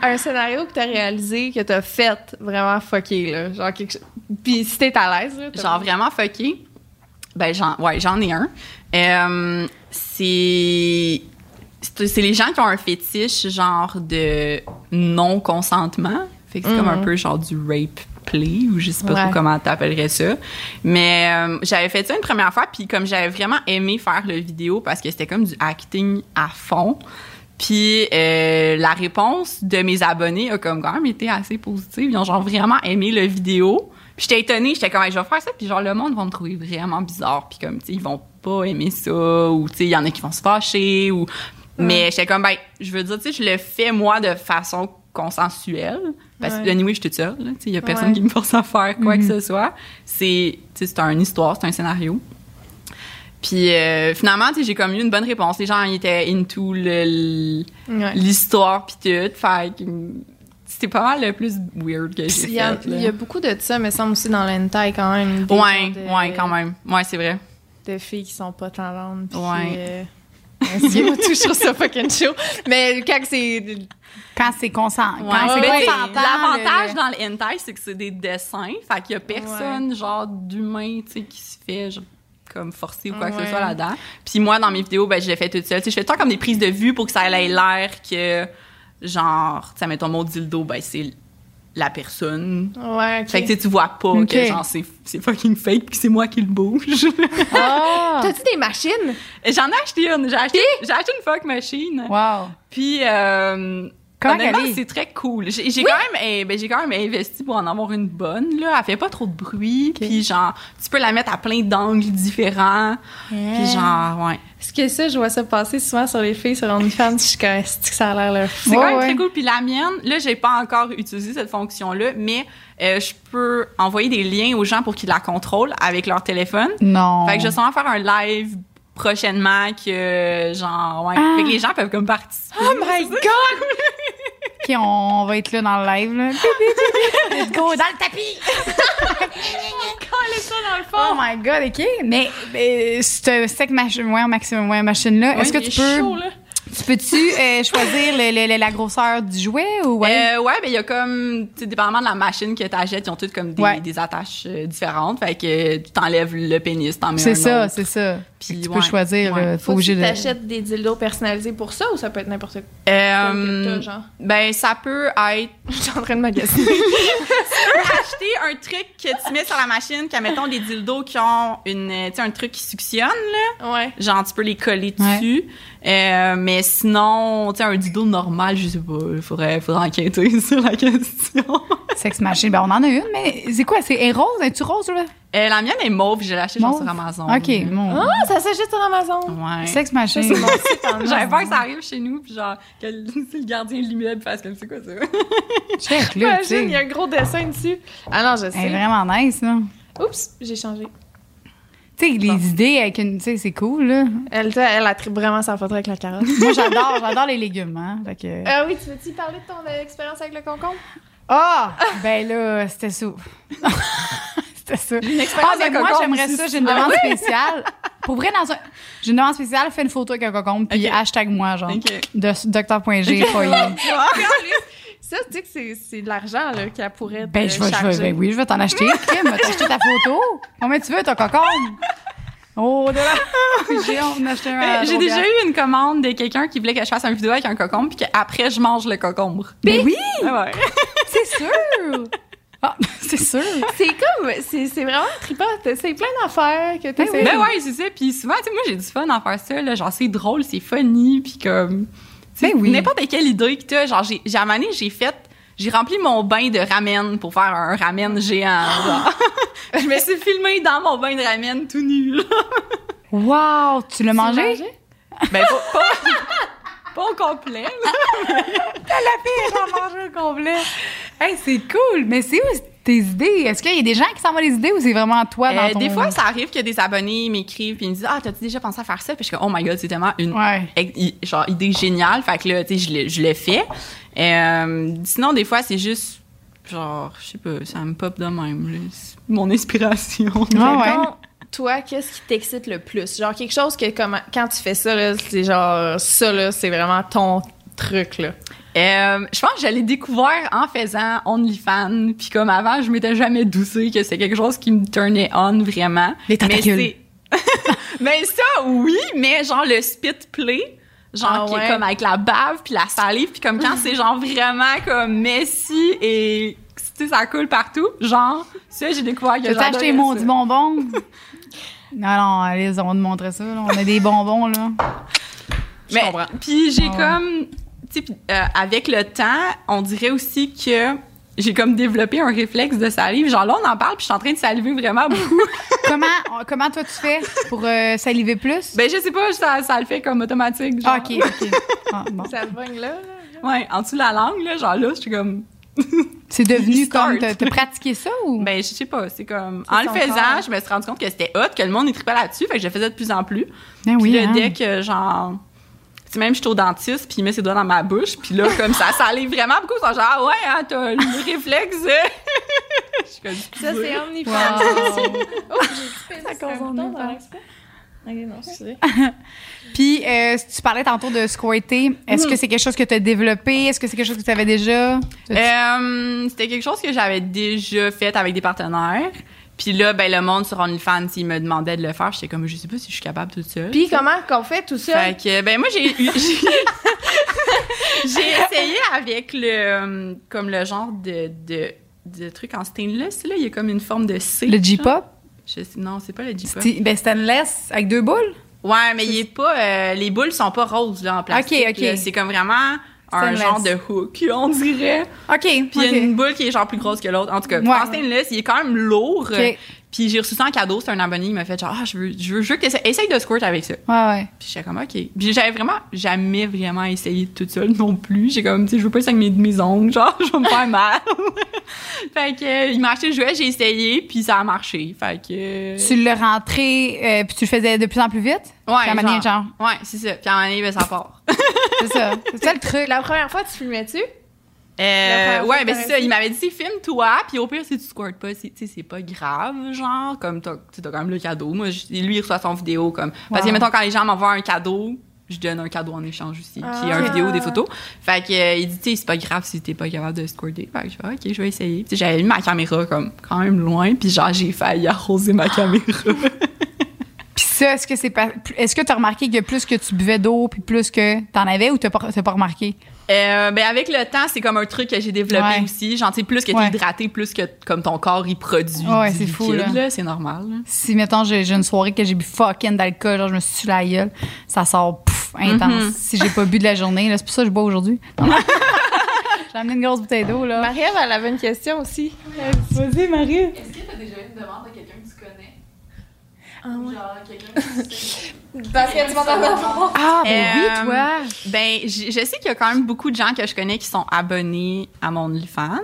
un scénario que t'as réalisé, que t'as fait vraiment fucké là, genre quelque chose. Puis si t'es à l'aise là, genre vraiment fucké? Ben, j'en, ouais, j'en ai un. Euh, c'est. C'est les gens qui ont un fétiche genre de non-consentement. Fait que c'est comme un Mhm. peu genre du rape play ou je sais pas Ouais. trop comment t'appellerais ça. Mais euh, j'avais fait ça une première fois puis comme j'avais vraiment aimé faire le vidéo parce que c'était comme du acting à fond. Puis euh, la réponse de mes abonnés a comme quand même été assez positive. Ils ont genre vraiment aimé le vidéo. Puis j'étais étonnée, j'étais comme Hey, je vais faire ça puis genre le monde va me trouver vraiment bizarre puis comme tu sais ils vont pas aimer ça ou tu sais il y en a qui vont se fâcher ou mais j'étais comme ben je veux dire tu sais je le fais moi de façon consensuelle parce que anyway je suis toute seule il y a personne Ouais. qui me force à faire quoi que ce soit. C'est c'est une histoire, c'est un scénario. Puis euh, finalement, tu sais, j'ai comme eu une bonne réponse. Les gens ils étaient into le- Ouais. l'histoire puis tout. Fait que, c'est pas mal le plus weird que j'ai Il y, a, fait. là. il y a beaucoup de ça, mais semble aussi dans l'hentai quand même. Ouais, de- ouais, quand même. Ouais, c'est vrai. De filles qui sont pas talentes. Ouais. euh, je trouve ça fucking chaud. Mais quand c'est. Quand c'est consent, Ouais. quand c'est L'avantage le- dans le hentai, c'est que c'est des dessins. Fait qu'il y a personne, genre, d'humain, tu sais, qui se fait, genre, comme forcer ou quoi que Ouais. ce soit là-dedans. Puis moi, dans mes vidéos, ben, je l'ai fait toute seule. Je fais temps comme des prises de vue pour que ça ait l'air que, genre, tu sais, mettons mon dildo, ben, c'est la personne. Ouais, ok. Fait que tu vois pas que, genre, c'est fucking fake puis que c'est moi qui le bouge. Ah! T'as-tu des machines? J'en ai acheté une. J'ai acheté, j'ai acheté une fuck machine. Wow. Puis, euh, Comment honnêtement, c'est très cool. J'ai quand même, ben, j'ai quand même investi pour en avoir une bonne. Là, elle fait pas trop de bruit. Puis genre, tu peux la mettre à plein d'angles différents. Puis genre, ouais. Parce que ça, je vois ça passer souvent sur les filles sur OnlyFans. Je suis comme, que ça a l'air leur C'est Ouais, quand même ouais. très cool. Puis la mienne, là, j'ai pas encore utilisé cette fonction-là, mais euh, je peux envoyer des liens aux gens pour qu'ils la contrôlent avec leur téléphone. Non. Fait que je vais sûrement faire un live prochainement que genre, ouais. Ah. Fait que les gens peuvent comme participer. Oh my god! OK, on va être là dans le live, là. Let's go, dans le tapis! Ça dans le Oh my God, OK. Mais, mais cette, cette machine, ouais, maximum, ouais, machine-là, est-ce que tu peux... chaud, là. Tu peux-tu euh, choisir le- le- le- la grosseur du jouet ou ouais? Euh, ouais, ben il y a comme, tu sais, dépendamment de la machine que t'achètes, ils ont toutes comme des, Ouais. des attaches euh, différentes. Fait que tu t'enlèves le pénis, t'en mets un c'est ça, autre. c'est ça. Puis, tu ouais, peux choisir, ouais. Faut faut que tu t'achètes des dildos personnalisés pour ça ou ça peut être n'importe quoi? Euh, genre? ben ça peut être Je suis en train de magasiner. acheter un truc que tu mets sur la machine, qui mettons des dildos qui ont une, tu sais, un truc qui suctionne là, ouais. genre tu peux les coller dessus. Euh, mais sinon, tu sais, un dildo normal, je sais pas, il faudrait, faudrait enquêter sur la question. Sex machine. Ben, on en a une, mais c'est quoi? C'est est rose? Es-tu rose, là? Euh, la mienne est mauve, je l'ai achetée genre Mauve? sur Amazon. OK, bon. Ah, ça s'achète sur Amazon. Ouais. Sex machine. c'est mon site en J'avais peur que ça arrive chez nous, puis genre, que le, gardien de l'immeuble fasse comme c'est quoi ça? Check, là, tu sais. Imagine, il y a un gros dessin dessus. Ah non, je Elle est sais. vraiment nice, là. Oups, j'ai changé. Tu sais, les Bon. idées avec une... Tu sais, c'est cool, là. Elle, elle a tripe vraiment sa photo avec la carotte. Moi, j'adore, j'adore les légumes, hein. Fait que... Ah oui, tu veux-tu parler de ton euh, expérience avec le concombre? Ah! Ben là, c'était ça. c'était ça. Ah, ben moi, j'aimerais ça. J'ai une demande spéciale. Pour vrai, dans un... J'ai une demande spéciale, fais une photo avec un cocombe, puis hashtag moi, genre. Ok. De Docteur.g, foyer. Ça, tu sais que c'est- c'est de l'argent là, qu'elle pourrait te Ben, je vais, je vais, ben oui, je vais t'en acheter. Kim, t'as acheté ta photo. Combien tu veux, ton cocombe? Oh, de là. J'ai un. Euh, J'ai déjà eu une commande de quelqu'un qui voulait que je fasse une vidéo avec un cocombre, puis qu'après, je mange le cocombre. Ben oui, Ah ouais. c'est sûr. Ah, c'est sûr. C'est comme, c'est c'est vraiment trippant. C'est plein d'affaires que tu oui. Ben ouais, c'est ça. Puis souvent, tu sais, moi, j'ai du fun à faire ça. Là. Genre, c'est drôle, c'est funny, puis comme... tu Ben oui. N'importe quelle idée que t'as. Genre, j'ai, j'ai, à j'ai fait... J'ai rempli mon bain de ramen pour faire un ramen géant. je me suis filmée dans mon bain de ramen tout nu. Wow, tu l'as mangé? Ben, pas, pas, pas au complet. là. J'en mange un complet. Hey, c'est cool. Mais c'est où tes idées? Est-ce qu'il y a des gens qui s'envoient des idées ou c'est vraiment toi dans Euh, ton... Des fois, ça arrive que des abonnés m'écrivent et me disent Ah, t'as-tu déjà pensé à faire ça? Puis je suis comme Oh my god, c'est tellement une Ouais. genre, idée géniale. Fait que là, tu sais, je le, je le fais. Euh, sinon, des fois, c'est juste genre, je sais pas, ça me pop de même. là. Mon inspiration. Ah ouais. Toi, qu'est-ce qui t'excite le plus? Genre quelque chose que comme, quand tu fais ça, là, c'est genre ça, là, c'est vraiment ton truc. Là. Euh, je pense que je l'ai découvert en faisant OnlyFans. Puis comme avant, je m'étais jamais doucé que c'est quelque chose qui me turnait on vraiment. Les tentacules. Mais ça, oui, mais genre le spit play. Genre Ah qui est comme avec la bave puis la salive puis comme quand c'est genre vraiment comme messy et tu sais ça coule partout genre ça j'ai découvert que j'adorais acheté mon du bonbon? non, non, allez, on va te montrer ça. là. On a des bonbons, là. Je Mais comprends. puis j'ai Ah ouais. comme puis, euh, avec le temps, on dirait aussi que j'ai comme développé un réflexe de salive. Genre là on en parle puis je suis en train de saliver vraiment beaucoup. comment, comment toi tu fais pour euh, saliver plus? ben je sais pas, ça, ça le fait comme automatique genre. Ah, OK, OK. Ah, bon. Ça pogne là, là? Ouais, en dessous de la langue là, genre là, je suis comme C'est devenu comme... T'as pratiqué ça ou? ben je sais pas, c'est comme en le faisant, corps. je me suis rendu compte que c'était hot, que le monde y trippait là-dessus, fait que je le faisais de plus en plus. Ben Puis oui, là, hein. dès que genre sais, même je suis au dentiste, puis il met ses doigts dans ma bouche, puis là, comme ça, ça allait vraiment beaucoup. Ils sont genre, ah ouais, hein, t'as le réflexe. Je suis comme, Ça, c'est OnlyFans. Wow. Oh, j'ai coupé Ça. Ok, non. Puis, euh, tu parlais tantôt de squirter. Est-ce que c'est quelque chose que tu as développé? Est-ce que c'est quelque chose que tu avais déjà? Euh, c'était quelque chose que j'avais déjà fait avec des partenaires. Puis là, ben, le monde sur OnlyFans, il me demandait de le faire. J'étais comme, je sais pas si je suis capable toute seule. Puis comment qu'on fait tout ça? Fait que, ben, moi, j'ai eu. j'ai- essayé avec le. euh, Comme le genre de. de de truc en stainless, là, il y a comme une forme de C. Le sais- non, c'est pas le J-pop. Ben, stainless avec deux boules? Ouais, mais il est pas. euh, les boules sont pas roses, là, en plastique. Ok, ok. C'est comme vraiment un genre de hook, on dirait. OK. Puis il y a une boule qui est genre plus grosse que l'autre. En tout cas, Ouais. en stainless, il est quand même lourd. Ok. Puis j'ai reçu ça en cadeau. C'est un abonné qui m'a fait genre, ah, je veux, je veux, je veux que tu essaye de squirt avec ça. Ouais, ouais. Puis j'étais comme, OK. Puis j'avais vraiment jamais vraiment essayé toute seule non plus. J'ai comme, tu sais, je veux pas essayer avec mes, mes ongles, genre, je vais me faire mal. fait que, il m'a acheté le jouet, j'ai essayé, puis ça a marché. Fait que. Tu l'as rentré, euh, puis tu le faisais de plus en plus vite? Ouais, Puis à donné, genre. Ouais, c'est ça. Puis à un moment donné, ben, ça part. C'est ça. C'est ça le truc. La première fois, tu filmais-tu? Euh, ouais, ben t'as c'est ça. Il m'avait dit, filme-toi, puis au pire, si tu squirtes pas, c'est, c'est pas grave, genre, comme t'as, quand même le cadeau. Moi, je- lui, il reçoit son vidéo, comme. Parce que, mettons, quand les gens m'envoient un cadeau, je donne un cadeau en échange aussi, qui est Ah. un vidéo, des photos. Fait que, euh, il dit, tu sais, c'est pas grave si t'es pas capable de squirter. Fait que je fais, ok, je vais essayer. Puis j'avais mis ma caméra, comme, quand même loin, puis genre, j'ai failli arroser ma caméra. Ça, est-ce que c'est pas, est-ce que t'as remarqué que plus que tu buvais d'eau, puis plus que t'en avais, ou t'as pas, t'as pas remarqué? Euh, ben avec le temps, c'est comme un truc que j'ai développé Ouais. aussi. Genre, tu sais, plus que t'es Ouais. hydraté, plus que comme ton corps il produit Ouais, du fou, là. C'est normal. là. Si, mettons, j'ai, une soirée que j'ai bu fucking d'alcool, genre, je me suis tué la gueule, ça sort, pouf, intense. Mhm. Si j'ai pas bu de la journée, c'est pour ça que je bois aujourd'hui. j'ai amené une grosse bouteille d'eau, là. Marie-Ève, elle avait une question aussi. Vas-y, Marie. Est-ce que t'as déjà eu une demande de quelqu'un que tu connais? Ah ouais. Genre quelqu'un Parce que tu m'entends pas. Ah, ben Euh, oui, toi. Ben, je, je sais qu'il y a quand même beaucoup de gens que je connais qui sont abonnés à mon OnlyFans.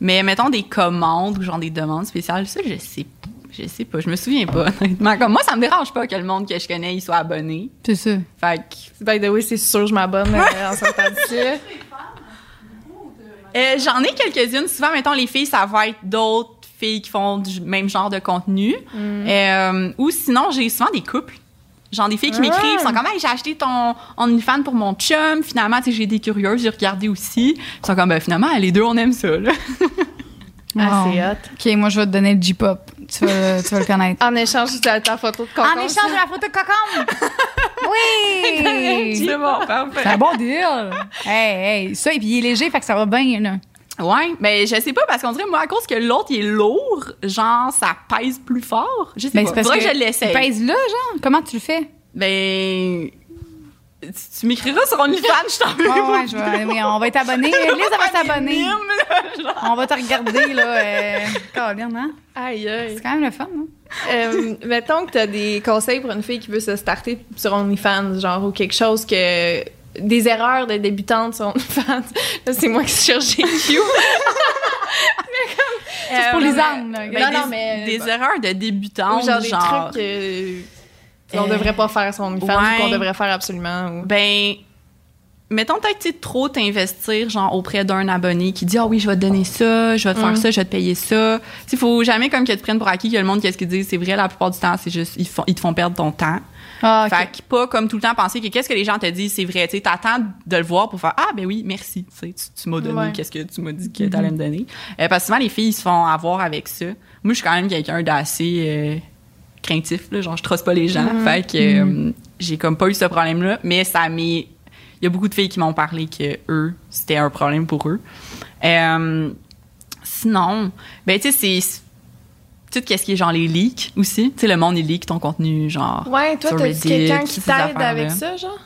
Mais mettons des commandes ou genre des demandes spéciales, ça, je sais pas. Je sais pas, je me souviens pas, honnêtement. Comme moi, ça me dérange pas que le monde que je connais, il soit abonné. C'est ça. Fait que By the way, c'est sûr, je m'abonne euh, en sortant d'ici. Euh, J'en ai quelques-unes. Souvent, mettons, les filles, ça va être d'autres filles qui font du même genre de contenu. Euh, ou sinon, j'ai souvent des couples. Genre des filles qui m'écrivent, Ah. sont comme, hey, j'ai acheté ton OnlyFans pour mon chum. Finalement, tu sais, j'ai été curieuse, j'ai regardé aussi. Ils sont comme, ben, finalement, les deux, on aime ça, là. Ah, Wow. c'est hot. OK, moi, je vais te donner le J-pop. Tu vas, tu vas le connaître. En échange de ta, ta photo de cocon. En échange de la photo de cocon! oui! C'est bon, parfait. C'est un bon deal! Hey, hey, ça, et puis il est léger, fait que ça va bien, là. Ouais, mais je sais pas, parce qu'on dirait, moi, à cause que l'autre, il est lourd, genre, ça pèse plus fort. Je sais Ben, pas. c'est Faudrait que que, je pèse là, genre? Comment tu le fais? Ben. Tu, tu m'écriras sur OnlyFans, je t'en Ouais, ouais, je vais, oui, on va être abonnés. Lise, va s'abonner. On va te regarder, là. Euh, Colin, hein? Aïe, aïe. C'est quand même le fun, hein? Euh, mettons que tu as des conseils pour une fille qui veut se starter sur OnlyFans, genre, ou quelque chose que. Des erreurs de débutante sur OnlyFans. Là, c'est moi qui sur GQ. C'est pour les âmes. Ben, Non, des, non, mais- des erreurs de débutants, ou genre des genre. trucs que- qu'on Euh, devrait pas faire sur OnlyFans ouais. ou qu'on devrait faire absolument. ou- Ben, mettons peut-être trop t'investir genre auprès d'un abonné qui dit ah oui je vais te donner ça, je vais te faire Mm. ça, je vais te payer ça. Sais, faut jamais comme que tu prennes pour acquis que le monde qu'est-ce qu'ils disent, c'est vrai la plupart du temps c'est juste ils, font, ils te font perdre ton temps. Ah, OK. Fait que pas comme tout le temps penser que qu'est-ce que les gens te disent c'est vrai. Tu t'attends de le voir pour faire ah ben oui merci. Tu sais, tu, tu m'as donné Ouais. qu'est-ce que tu m'as dit que t'allais me donner. Euh, parce que souvent les filles ils se font avoir avec ça. Moi je suis quand même quelqu'un d'assez euh, craintif là, genre je trosse pas les gens. Fait que euh, j'ai comme pas eu ce problème là, mais ça m'est il y a beaucoup de filles qui m'ont parlé que eux c'était un problème pour eux. Sinon, ben tu sais c'est tout qu'est-ce qui est genre les leaks aussi? Tu sais le monde il leak ton contenu genre Ouais, toi, t'as quelqu'un qui t'aide avec ça, genre?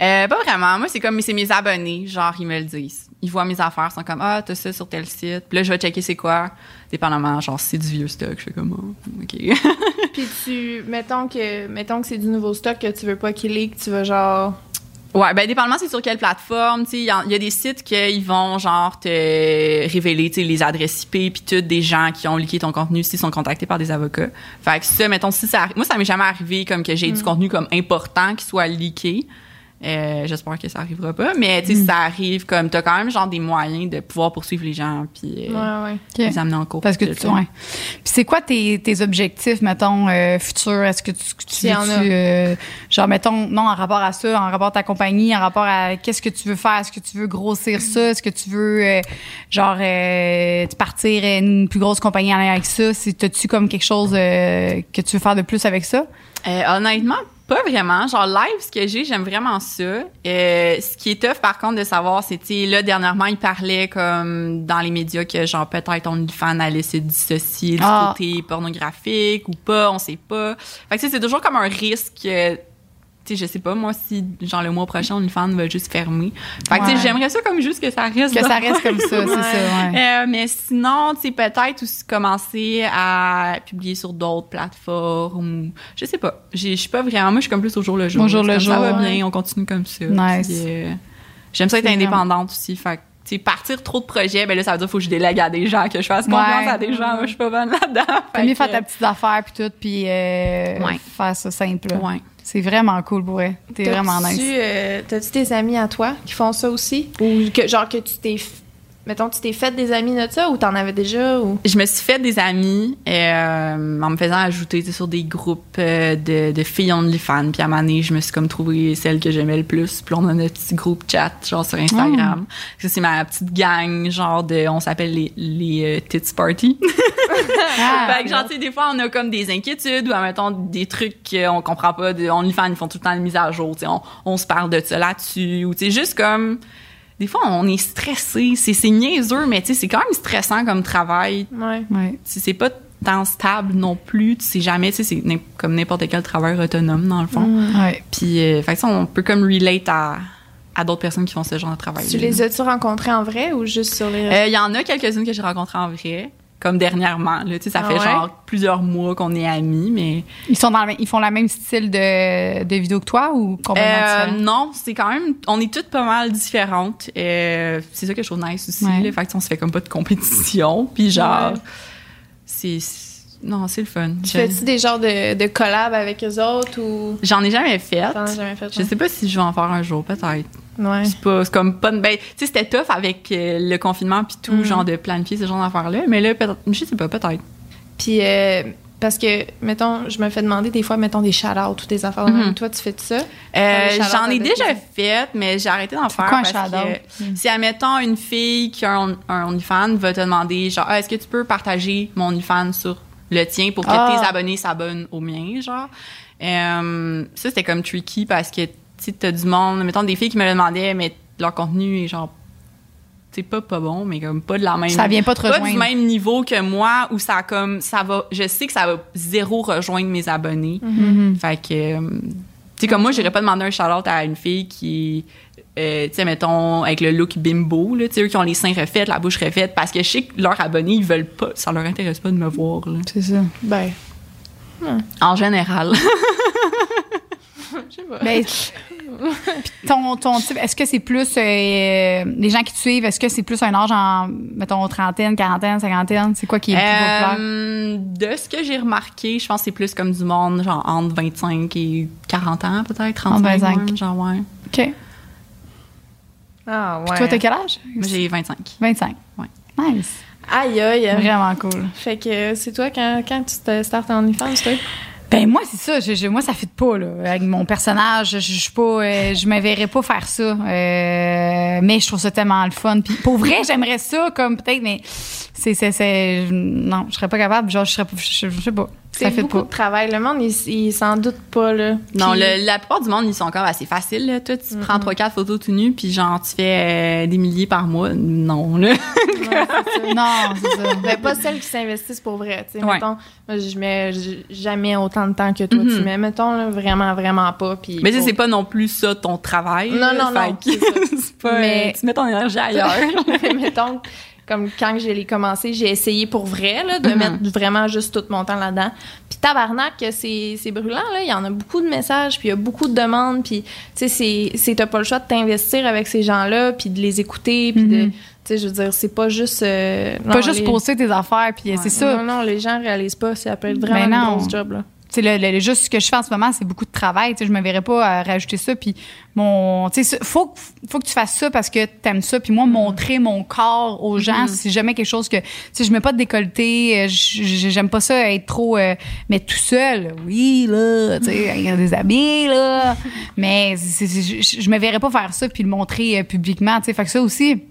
Euh, pas vraiment. Moi, c'est comme c'est mes abonnés, genre ils me le disent. Ils voient mes affaires, ils sont comme ah t'as ça sur tel site. Puis là je vais checker c'est quoi. Dépendamment, genre si c'est du vieux stock, je fais comme Ah, ok. Puis tu, mettons que, mettons que c'est du nouveau stock que tu veux pas qu'il leak, tu veux genre. Ouais, ben dépendamment c'est sur quelle plateforme. Tu sais, il y, a des sites qu'ils vont genre te révéler, tu sais, les adresses IP puis tout des gens qui ont leaké ton contenu s'ils sont contactés par des avocats. Fait que ça, mettons si ça, moi ça m'est jamais arrivé comme que j'ai du contenu comme important qui soit leaké. Euh, J'espère que ça arrivera pas. Mais tu sais, si ça arrive, comme t'as quand même genre des moyens de pouvoir poursuivre les gens puis euh, Ouais, ouais. Les amener en cours. Parce que puis tu, ouais. Puis c'est quoi tes, tes objectifs, mettons, euh, futurs? Est-ce que tu, tu en euh, genre, mettons, non, en rapport à ça, en rapport à ta compagnie, en rapport à qu'est-ce que tu veux faire? Est-ce que tu veux grossir ça? Est-ce que tu veux, euh, genre, euh, te partir une plus grosse compagnie en lien avec ça? C'est- T'as-tu comme quelque chose euh, que tu veux faire de plus avec ça? Euh, honnêtement, pas vraiment. Genre, live, ce que j'ai, j'aime vraiment ça. Euh, ce qui est tough, par contre, de savoir, c'est, tu sais, là, dernièrement, il parlait comme dans les médias que, genre, peut-être OnlyFans allait se dissocier du Ah. côté pornographique ou pas, on sait pas. Fait que, tu sais, c'est toujours comme un risque. Tu sais, je sais pas, moi, si, genre, le mois prochain, OnlyFans va juste fermer. Fait que, tu sais, j'aimerais ça comme juste que ça reste. Que ça reste comme ça, c'est ça, ouais. euh, mais sinon, tu sais, peut-être aussi commencer à publier sur d'autres plateformes. ou- Je sais pas. Je suis pas vraiment. Moi, je suis comme plus au jour le jour. Au jour C'est le comme, Ça jour, va bien, on continue comme ça. Nice. Euh, J'aime ça être C'est indépendante aussi. Fait que, tu sais, partir trop de projets, ben là, ça veut dire qu'il faut que je délègue à des gens, que je fasse confiance Ouais. à des gens. Moi, je suis pas bonne là-dedans. T'as mieux faire ta petite affaire puis tout, puis euh, Ouais. faire ça simple. Ouais. C'est vraiment cool vrai. T'es vraiment nice. euh, T'as-tu des amis à toi qui font ça aussi? Ou que, genre que tu t'es. Mettons, tu t'es fait des amis de ça ou t'en avais déjà? Ou... Je me suis fait des amis euh, en me faisant ajouter sur des groupes euh, de, de filles OnlyFans. Puis à un moment donné, je me suis comme trouvé celle que j'aimais le plus. Puis on a notre petit groupe chat, genre sur Instagram. Ça, c'est ma petite gang, genre de... On s'appelle les, les euh, Tits Party. Ah, fait que genre, tu sais, des fois, on a comme des inquiétudes ou, admettons, des trucs qu'on comprend pas. De OnlyFans, ils font tout le temps de mise à jour. Tu sais, on, on se parle de ça là-dessus. Ou, tu sais, juste comme... Des fois, on est stressé. C'est c'est niaiseux, mais tu sais, c'est quand même stressant comme travail Ouais. ouais. tu sais, c'est pas tant stable non plus. Tu sais jamais, tu sais, c'est comme n'importe quel travailleur autonome, dans le fond. Ouais. Puis, euh, fait que ça, on peut comme relate à, à d'autres personnes qui font ce genre de travail. Tu les as-tu rencontrés en vrai ou juste sur les Euh, Il y en a quelques-unes que j'ai rencontrées en vrai, comme dernièrement. Là, ça Ah fait ouais? genre plusieurs mois qu'on est amis, mais... Ils sont dans le même- ils font la même style de, de vidéo que toi ou complètement Euh, non, c'est quand même... On est toutes pas mal différentes. Euh, c'est ça que je trouve nice aussi. Ouais. Là, fait on se fait comme pas de compétition. Puis genre... Ouais. C'est... Non, c'est le fun. Tu fais-tu des genres de, de collabs avec eux autres ou? J'en ai jamais fait. t'en as jamais fait? Je sais pas si je vais en faire un jour, peut-être. Ouais. C'est pas, c'est comme pas, de- ben, tu sais, c'était tough avec euh, le confinement puis tout, Mhm. genre de planifier ce genre d'affaires-là. Mais là, peut-être, je sais pas, peut-être. Puis, euh, parce que, mettons, je me fais demander des fois, mettons, des shout-outs ou des affaires. Mhm. Toi, tu fais ça? Euh, j'en ai déjà fait, mais j'ai arrêté d'en faire quoi un que si, admettons, une fille qui a un, un OnlyFans va te demander, genre, Ah, est-ce que tu peux partager mon OnlyFans sur le tien pour que Ah. tes abonnés s'abonnent au mien, genre? Euh, ça, c'était comme tricky parce que, tu sais, t'as du monde, mettons, des filles qui me le demandaient, mais leur contenu est genre, c'est pas pas bon, mais comme pas de la même Ça vient pas te pas du même niveau que moi où ça comme ça va je sais que ça va zéro rejoindre mes abonnés Mhm. fait que euh, tu sais comme moi j'irais pas demander un shout à une fille qui euh, tu sais mettons avec le look bimbo là tu sais eux qui ont les seins refaits la bouche refaite parce que je sais que leurs abonnés ils veulent pas ça leur intéresse pas de me voir là. C'est ça. Ben, en général je sais pas. Ben, puis ton, ton type, est-ce que c'est plus euh, les gens qui te suivent, est-ce que c'est plus un âge en mettons trentaine, quarantaine, cinquantaine, c'est quoi qui est le plus populaire? Euh, de ce que j'ai remarqué je pense que c'est plus comme du monde genre entre 25 et 40 ans peut-être 35 25. même, genre ouais OK. Ah, ouais. Toi t'as quel âge? Moi, j'ai 25 25. Ouais. Nice. Aïe, aïe. Vraiment cool. Fait que c'est toi, quand, quand tu te startes en OnlyFans, toi? Ben moi c'est ça, je, je- moi ça fit pas là avec mon personnage, je, je, suis pas euh, je me verrais pas faire ça. Euh, mais je trouve ça tellement le fun. Puis pour vrai, j'aimerais ça comme peut-être mais c'est c'est non, je serais pas capable, genre je serais je, je sais pas. Ça C'est beaucoup pas. de travail. Le monde, il, s'en doute pas, là. Non, le- la plupart du monde, ils sont encore assez faciles. Là. Toi, tu prends 3-4 photos tout nu, puis genre, tu fais euh, des milliers par mois. Non, là. Non, c'est ça. Ben, pas celles qui s'investissent pour vrai. Tu sais, Ouais. mettons, moi, je mets jamais autant de temps que toi, tu mets. Mettons, là, vraiment, vraiment pas. Puis Mais c'est pas non plus ça ton travail. Non, là. non, non, que c'est pas, Mais- tu mets ton énergie ailleurs. mettons, comme quand je l'ai commencé, j'ai essayé pour vrai, là, de Mhm. mettre vraiment juste tout mon temps là-dedans. Puis tabarnak, c'est brûlant, là. Il y en a beaucoup de messages, puis il y a beaucoup de demandes. Puis, tu sais, c'est- c'est t'as pas le choix de t'investir avec ces gens-là, puis de les écouter, puis de... Tu sais, je veux dire, c'est pas juste... euh, Pas juste les- poster tes affaires puis Ouais. c'est ça. Non, non, les gens réalisent pas. Ça peut être vraiment Ben non. une grosse job, là. Tu tu sais, le, le- juste ce que je fais en ce moment, c'est beaucoup de travail. Tu sais, je me verrais pas euh, rajouter ça. Puis mon, tu faut, faut que tu fasses ça parce que t'aimes ça. Puis moi, montrer mon corps aux gens, c'est jamais quelque chose que, tu sais, je mets pas de décolleté. euh, J'aime pas ça être trop, euh, mais tout seul, oui là, tu sais, avec des habits là. Mais je me verrais pas faire ça puis le montrer euh, publiquement. Tu sais, fait que ça aussi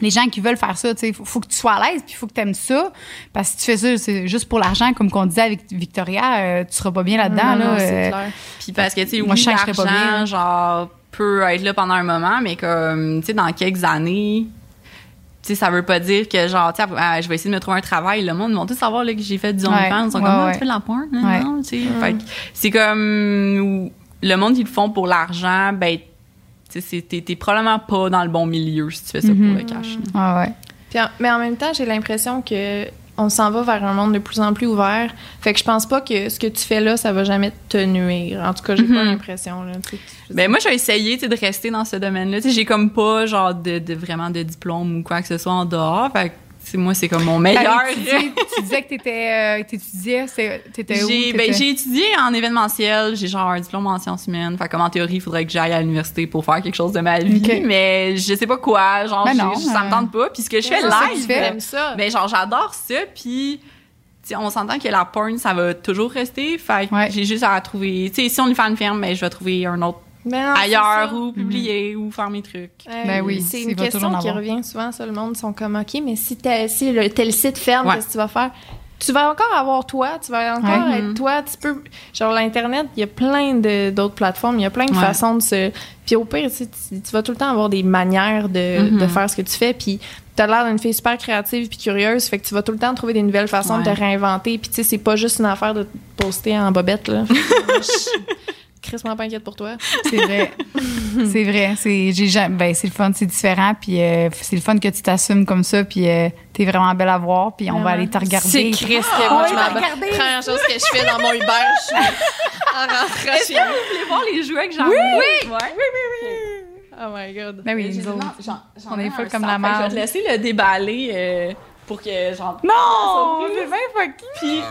les gens qui veulent faire ça, tu sais, faut, faut que tu sois à l'aise, puis faut que tu aimes ça, parce que si tu fais ça, c'est juste pour l'argent, comme qu'on disait avec Victoria, euh, tu seras pas bien là-dedans. Non, non, là, c'est euh, clair. Puis parce que, tu sais, Moi, oui, je pas bien. genre, peut être là pendant un moment, mais comme, tu sais, dans quelques années, tu sais, ça veut pas dire que, genre, tu sais, ah, je vais essayer de me trouver un travail. Le monde, ils vont tous savoir là, que j'ai fait du Ouais, OnlyFans. Ils sont ouais, comme, Ah, ouais. tu fais de la porn? Non, Ouais. non, tu sais. Fait que c'est comme, le monde, ils le font pour l'argent, ben, tu sais, c'est- t'es t'es probablement pas dans le bon milieu si tu fais ça Mhm. pour le cash. là. ah ouais. Puis en- mais en même temps, j'ai l'impression que on s'en va vers un monde de plus en plus ouvert. Fait que je pense pas que ce que tu fais là, ça va jamais te nuire. En tout cas, j'ai pas Mhm. l'impression. Ben moi, j'ai essayé de rester dans ce domaine-là. J'ai comme pas genre de, de vraiment de diplôme ou quoi que ce soit en dehors. Fait que, moi, c'est comme mon meilleur. Étudié- tu disais que t'étais, euh, t'étudiais, c'est- t'étais où? J'ai ben, j'ai étudié en événementiel, j'ai genre un diplôme en sciences humaines. Fait comme en théorie, il faudrait que j'aille à l'université pour faire quelque chose de ma vie, mais je sais pas quoi, genre Ben non, ça me euh, tente pas. Puis ce que je fais live, tu ça. ben genre j'adore ça puis tu on s'entend que la porn ça va toujours rester. Fait Ouais. j'ai juste à trouver, tu sais, si on lui fait une ferme, ben je vais trouver un autre non, ailleurs ou publier ou faire mes trucs. Ben oui, c'est une question qui revient souvent. Ça, le monde sont comme OK, mais si, si le, tel site ferme, Ouais. qu'est-ce que tu vas faire? Tu vas encore avoir toi, tu vas encore Ouais. être toi. Tu peux. Genre, l'Internet, il y a plein de- d'autres plateformes, il y a plein de Ouais. façons de se. Puis au pire, tu, sais, tu, tu vas tout le temps avoir des manières de, Mhm. de faire ce que tu fais. Puis t'as l'air d'une fille super créative puis curieuse, fait que tu vas tout le temps trouver des nouvelles façons de te réinventer. Puis tu sais, c'est pas juste une affaire de te poster en bobette, là. moi, pas inquiète pour toi. C'est vrai. c'est vrai. C'est, ben, c'est le fun, c'est différent. Puis euh, c'est le fun que tu t'assumes comme ça. Puis euh, t'es vraiment belle à voir. Puis on va aller te regarder. C'est Chris que moi, oui, je m'en. Première chose que je fais dans mon Uber, je suis en rentrant chez que vous voulez voir les jouets que j'ai Oui, oui, ouais. Oh my god. Ben oui, J'ai nous dit, autres. non, j'en- j'en on est un comme la que Je merde. vais te laisser le déballer euh, pour que genre. Non! C'est bien fucky. Puis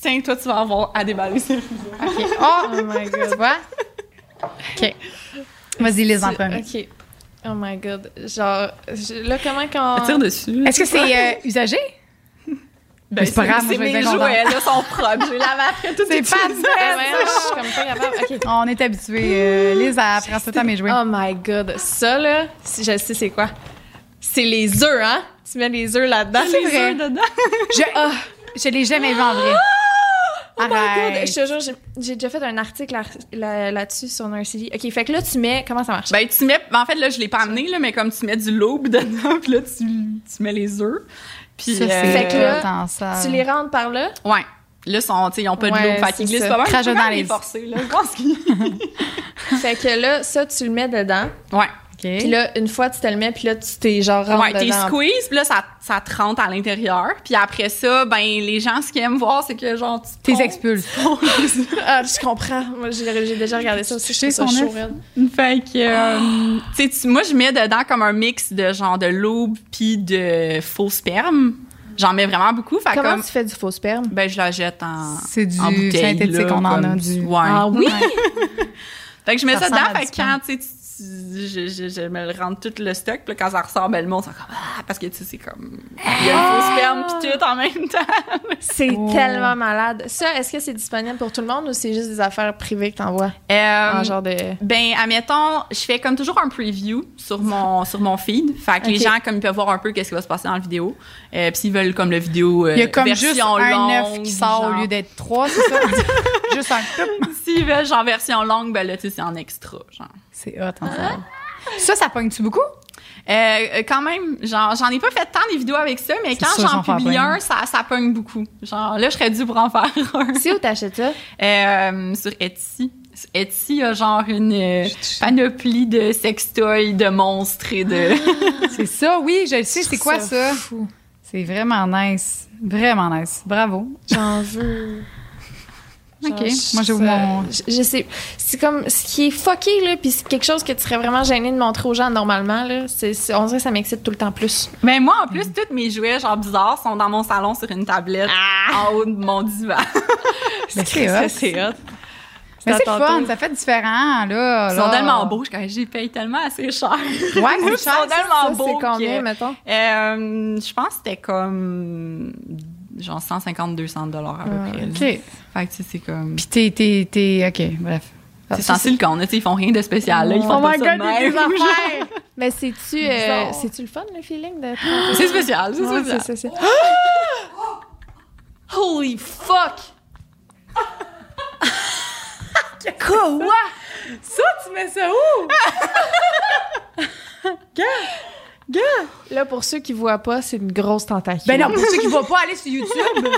tiens, toi tu vas avoir à déballer. OK. Oh! Oh my god. Tu vois? OK. Vas-y, les en premier. Ok. Oh my god. Genre, je- là, comment qu'on. Tire dessus. Est-ce que c'est euh, usagé? Ben, c'est pas grave, C'est mes jouets, là, sont propres. Je les lave après tout C'est pas Ah, ouais, je suis comme pas capable. Ok. On est habitués. Euh, Lise, elle prend tout temps mes jouets. Oh my god. Ça, là, si je sais c'est quoi. C'est les œufs, hein? Tu mets les œufs là-dedans. C'est vrai. dedans. Je, ah, je l'ai jamais vu en vrai. Oh my god, Arrête. je te jure, j'ai- déjà fait un article là- là- là-dessus sur Narcity. Ok, fait que là, tu mets. Comment ça marche? Ben, tu mets. En fait, là, je l'ai pas amené, là, mais comme tu mets du loup dedans, puis là, tu, tu mets les œufs. Puis. Ça, euh, c'est Fait que là, attends, ça. tu les rentres par là? Ouais. Là, sont, ils ont pas de loup. Fait qu'ils glissent pas mal. Dans les- forcer, là. Je pense qu'ils. fait que là, ça, tu le mets dedans. Ouais. OK. Puis là, une fois, tu te le mets, puis là, tu t'es genre rentre Ouais, t'es squeeze, puis là, ça, ça te rentre à l'intérieur. Puis après ça, ben, les gens, ce qu'ils aiment voir, c'est que, genre, tu T'es expulses. Ah, je comprends. Moi, j'ai déjà regardé ça aussi. Je sais ça son chaud. Fait que, euh, tu sais, moi, je mets dedans comme un mix de genre de l'aube puis de faux sperme. J'en mets vraiment beaucoup. Fait Comment comme, tu fais du faux sperme? ben, je la jette en, C'est du en bouteille. synthétique, là, on en a du. Ouais. Ah oui? Fait que je mets Ça ça, dedans, fait que quand, tu sais, je, je, je me rentre tout le stock, puis quand ça ressort, ben, le monde, c'est comme, ah, parce que, tu sais, c'est comme, il y a le faux sperme puis tout en même temps. C'est Oh. tellement malade. Ça, est-ce que c'est disponible pour tout le monde ou c'est juste des affaires privées que t'envoies? Euh, En genre de. Ben, admettons, je fais comme toujours un preview sur mon, sur mon feed. Fait que les gens, comme, ils peuvent voir un peu qu'est-ce qui va se passer dans la vidéo. Euh, Puis s'ils veulent, comme, le vidéo euh, Il y a comme version juste un longue, œuf qui sort genre. au lieu d'être trois, c'est ça? juste un couple. S'ils veulent, genre, version longue, ben là, tu sais, c'est en extra, genre. C'est hot, en ça. Ça, ça pogne-tu beaucoup? Euh, euh, quand même, genre, j'en ai pas fait tant des vidéos avec ça, mais quand j'en publie un, ça, ça pogne beaucoup. Genre, là, je serais dû pour en faire un. C'est où t'achètes ça? Euh, sur Etsy. Sur Etsy, il y a genre une euh, panoplie de sextoys, de monstres et de... C'est ça, oui, je le sais. C'est quoi ça? Fou. C'est vraiment nice. Vraiment nice. Bravo. J'en veux. OK. Je- Moi, j'ai mon. Je, je sais. C'est comme. Ce qui est fucké, là, puis c'est quelque chose que tu serais vraiment gêné de montrer aux gens normalement, là. C'est, c'est- on dirait que ça m'excite tout le temps plus. Mais moi, en plus, tous mes jouets, genre bizarres, sont dans mon salon sur une tablette en haut de mon divan. C'est hot. c'est hot. Mais c'est fun, ça fait différent, là. Ils sont là. tellement beaux, j'ai payé tellement assez cher. Ouais, c'est Ils sont tellement c'est beaux. combien, que- mettons? Euh, je pense que c'était comme genre 150-200 dollars à peu Ah, près. OK. Fait que tu sais, c'est comme... Puis t'es, t'es, t'es, OK, bref. C'est silicone, là, tu sais, ils font rien de spécial, là, ils font Oh pas my ça God, de même. des affaires! Mais c'est-tu euh, c'est-tu le fun, le feeling de C'est spécial, c'est Ouais, spécial. c'est- c'est- c'est- Holy fuck! Quoi? Ça, tu mets ça où? Là, pour ceux qui voient pas, c'est une grosse tentacule. Ben non, pour ceux qui ne vont pas aller sur YouTube.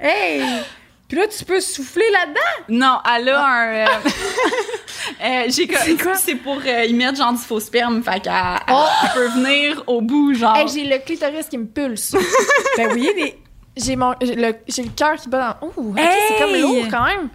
Hey! Puis là, tu peux souffler là-dedans? Non, elle a un... euh, euh, j'ai C'est quoi? C'est pour euh, y mettre genre du faux sperme, fait qu'elle Oh! peut venir au bout, genre... Hey, j'ai le clitoris qui me pulse. Ben oui, mais... j'ai mon j'ai le j'ai le cœur qui bat dans Ouh, Hey! c'est comme lourd quand même.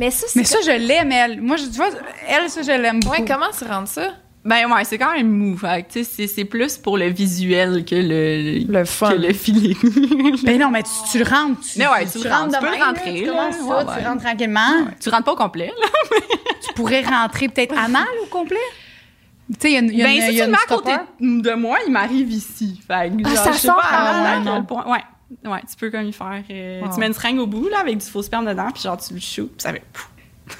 Mais ça c'est Mais ça, je l'aime, elle. Moi, je, tu vois, elle, ça, je l'aime beaucoup. Ouais, comment tu rends ça? Ben ouais, c'est quand même mou, tu sais, c'est- c'est plus pour le visuel que le... Le fun. Que le feeling. Ben non, mais tu, tu le rentres. Tu, Mais ouais, tu rentres, tu peux rentrer, là, Tu là. ça, Ouais, tu ouais. rentres tranquillement. tu rentres pas au complet, là. Tu pourrais rentrer peut-être anal au complet? Tu sais, il y a une, il y a Ben, une, si y tu a le une mets à côté de moi, il m'arrive ici. Fait que, Ah, genre, ça je sais sort pas à, à quel point. Ouais. Ouais, tu peux comme y faire. euh, Wow. Tu mets une seringue au bout, là, avec du faux sperme dedans, puis genre, tu le shoots, puis ça fait. pouf.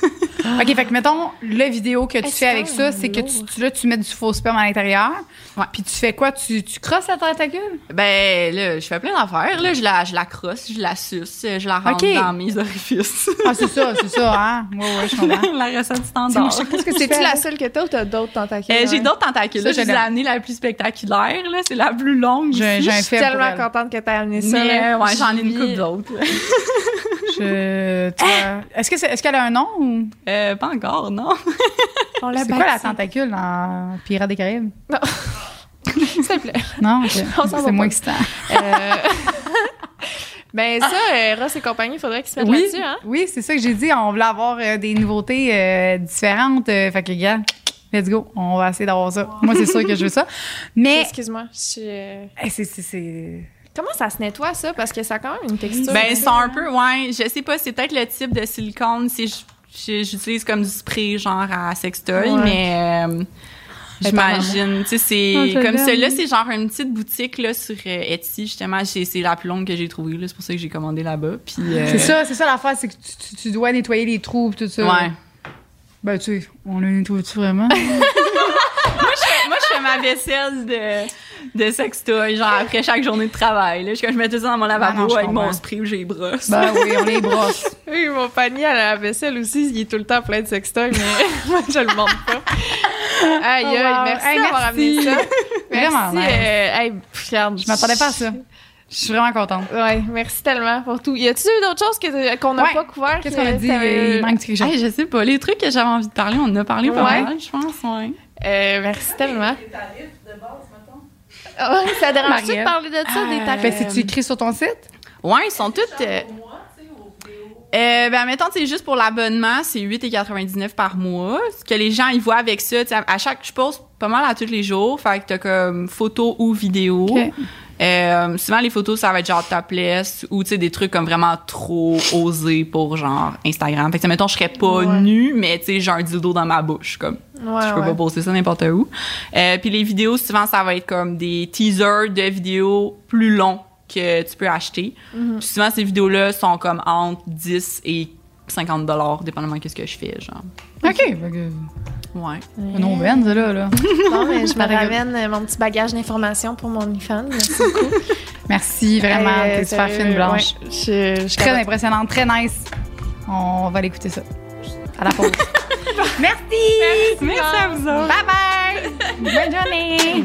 OK, fait que mettons, la vidéo que tu fais avec ça, c'est que tu, là, tu mets du faux sperme à l'intérieur. Ouais. Puis tu fais quoi? Tu, tu crosses la tentacule? Ben, là, je fais plein d'affaires, là. Je la, je la crosse, je la suce, je la rentre Ok. dans mes orifices. Ah, c'est ça, c'est ça, hein? Ouais, ouais, je comprends. la recette standard. moi, je sais pas ce que tu C'est-tu fais. la seule que t'as ou t'as d'autres tentacules? Euh, j'ai ouais? d'autres tentacules. Ça, Là, je je vous ai l'aime. amené la plus spectaculaire, là. C'est la plus longue. J'ai ici. j'ai un Je suis pour tellement elle. contente que t'aies amené ça. Mais, là. euh, ouais, j'en ai une vis. d'autres. Est-ce que c'est- est-ce qu'elle a un nom ou? Euh, pas encore, non? On l'a c'est quoi la tentacule dans Pirates des Caraïbes? S'il te plaît. Non, ok. On s'en va c'est moins pas. excitant. Euh, Ben ça, euh, Ross et compagnie, il faudrait qu'ils se mettent Oui, là-dessus, hein? oui, c'est ça que j'ai dit. On voulait avoir euh, des nouveautés euh, différentes. euh, fait que, gars, let's go. On va essayer d'avoir ça. Moi, c'est sûr que je veux ça. Mais, Excuse-moi. je suis, euh, eh, c'est, c'est, c'est- Comment ça se nettoie, ça? Parce que ça a quand même une texture. Ben, sont un peu, ouais, je sais pas, c'est peut-être le type de silicone, c'est, j- j'utilise comme du spray, genre à sextoy, Ouais. mais euh, j'imagine, tu sais, c'est, Ah, comme celui-là, c'est genre une petite boutique, là, sur euh, Etsy, justement, c'est la plus longue que j'ai trouvée, là, c'est pour ça que j'ai commandé là-bas, puis euh, c'est ça, c'est ça l'affaire, c'est que tu, tu- tu dois nettoyer les trous et tout ça. Ouais. Ben, tu sais, on le nettoie-tu vraiment? Moi, je fais ma vaisselle de, de sextoy, genre après chaque journée de travail, là, je, je mets tout ça dans mon Ah lavabo avec mon spray où j'ai brosse. ben oui, on les brosse. Oui, mon panier à la vaisselle aussi, il est tout le temps plein de sextoys, mais moi, je le montre pas. Aïe, Oh, aïe, wow. merci Hey, d'avoir merci. amené ça. Vraiment Merci. nice. euh, hey, pff, regarde, Je m'attendais pas à ça. Je suis vraiment contente. Ouais, merci tellement pour tout. Y a-tu d'autres choses qu'on n'a Ouais. pas couvert? Qu'est-ce que qu'on a dit? Il manque quelque chose. Hey, je sais pas, les trucs que j'avais envie de parler, on en a parlé pas Ouais. mal, je pense, ouais. Euh, merci tellement. Ah ouais, ça dérange-tu de parler de ça, des tarifs? Ben, c'est-tu écrit sur ton site? Ouais, ils sont toutes. Euh, euh, ben, mettons, c'est juste pour l'abonnement, c'est 8,99 par mois. Ce que les gens, ils voient avec ça, tu sais, à chaque, je poste pas mal à tous les jours. Fait que t'as comme photo ou vidéo. Ok. Euh, souvent, les photos, ça va être genre topless ou, tu sais, des trucs comme vraiment trop osés pour genre Instagram. Fait que, mettons, je serais pas Ouais. nue, mais, tu sais, j'ai un dildo dans ma bouche, comme. Ouais, je peux ouais. pas poster ça n'importe où. Euh, puis les vidéos, souvent, ça va être comme des teasers de vidéos plus longs que tu peux acheter. Mhm. Puis souvent, ces vidéos-là sont comme entre 10 et 50 dollars, dépendamment de ce que je fais, genre. OK. Que- Ouais. Un aubaine, ça, là. là. Bon, mais je me ramène euh, mon petit bagage d'informations pour mon OnlyFans. Merci beaucoup. Merci, vraiment. Euh, T'es super fine, Blanche. ouais, je, je Très impressionnante, très nice. On va aller écouter ça. À la pause. Merci! Merci à vous autres. Bye bye! Bonne journée!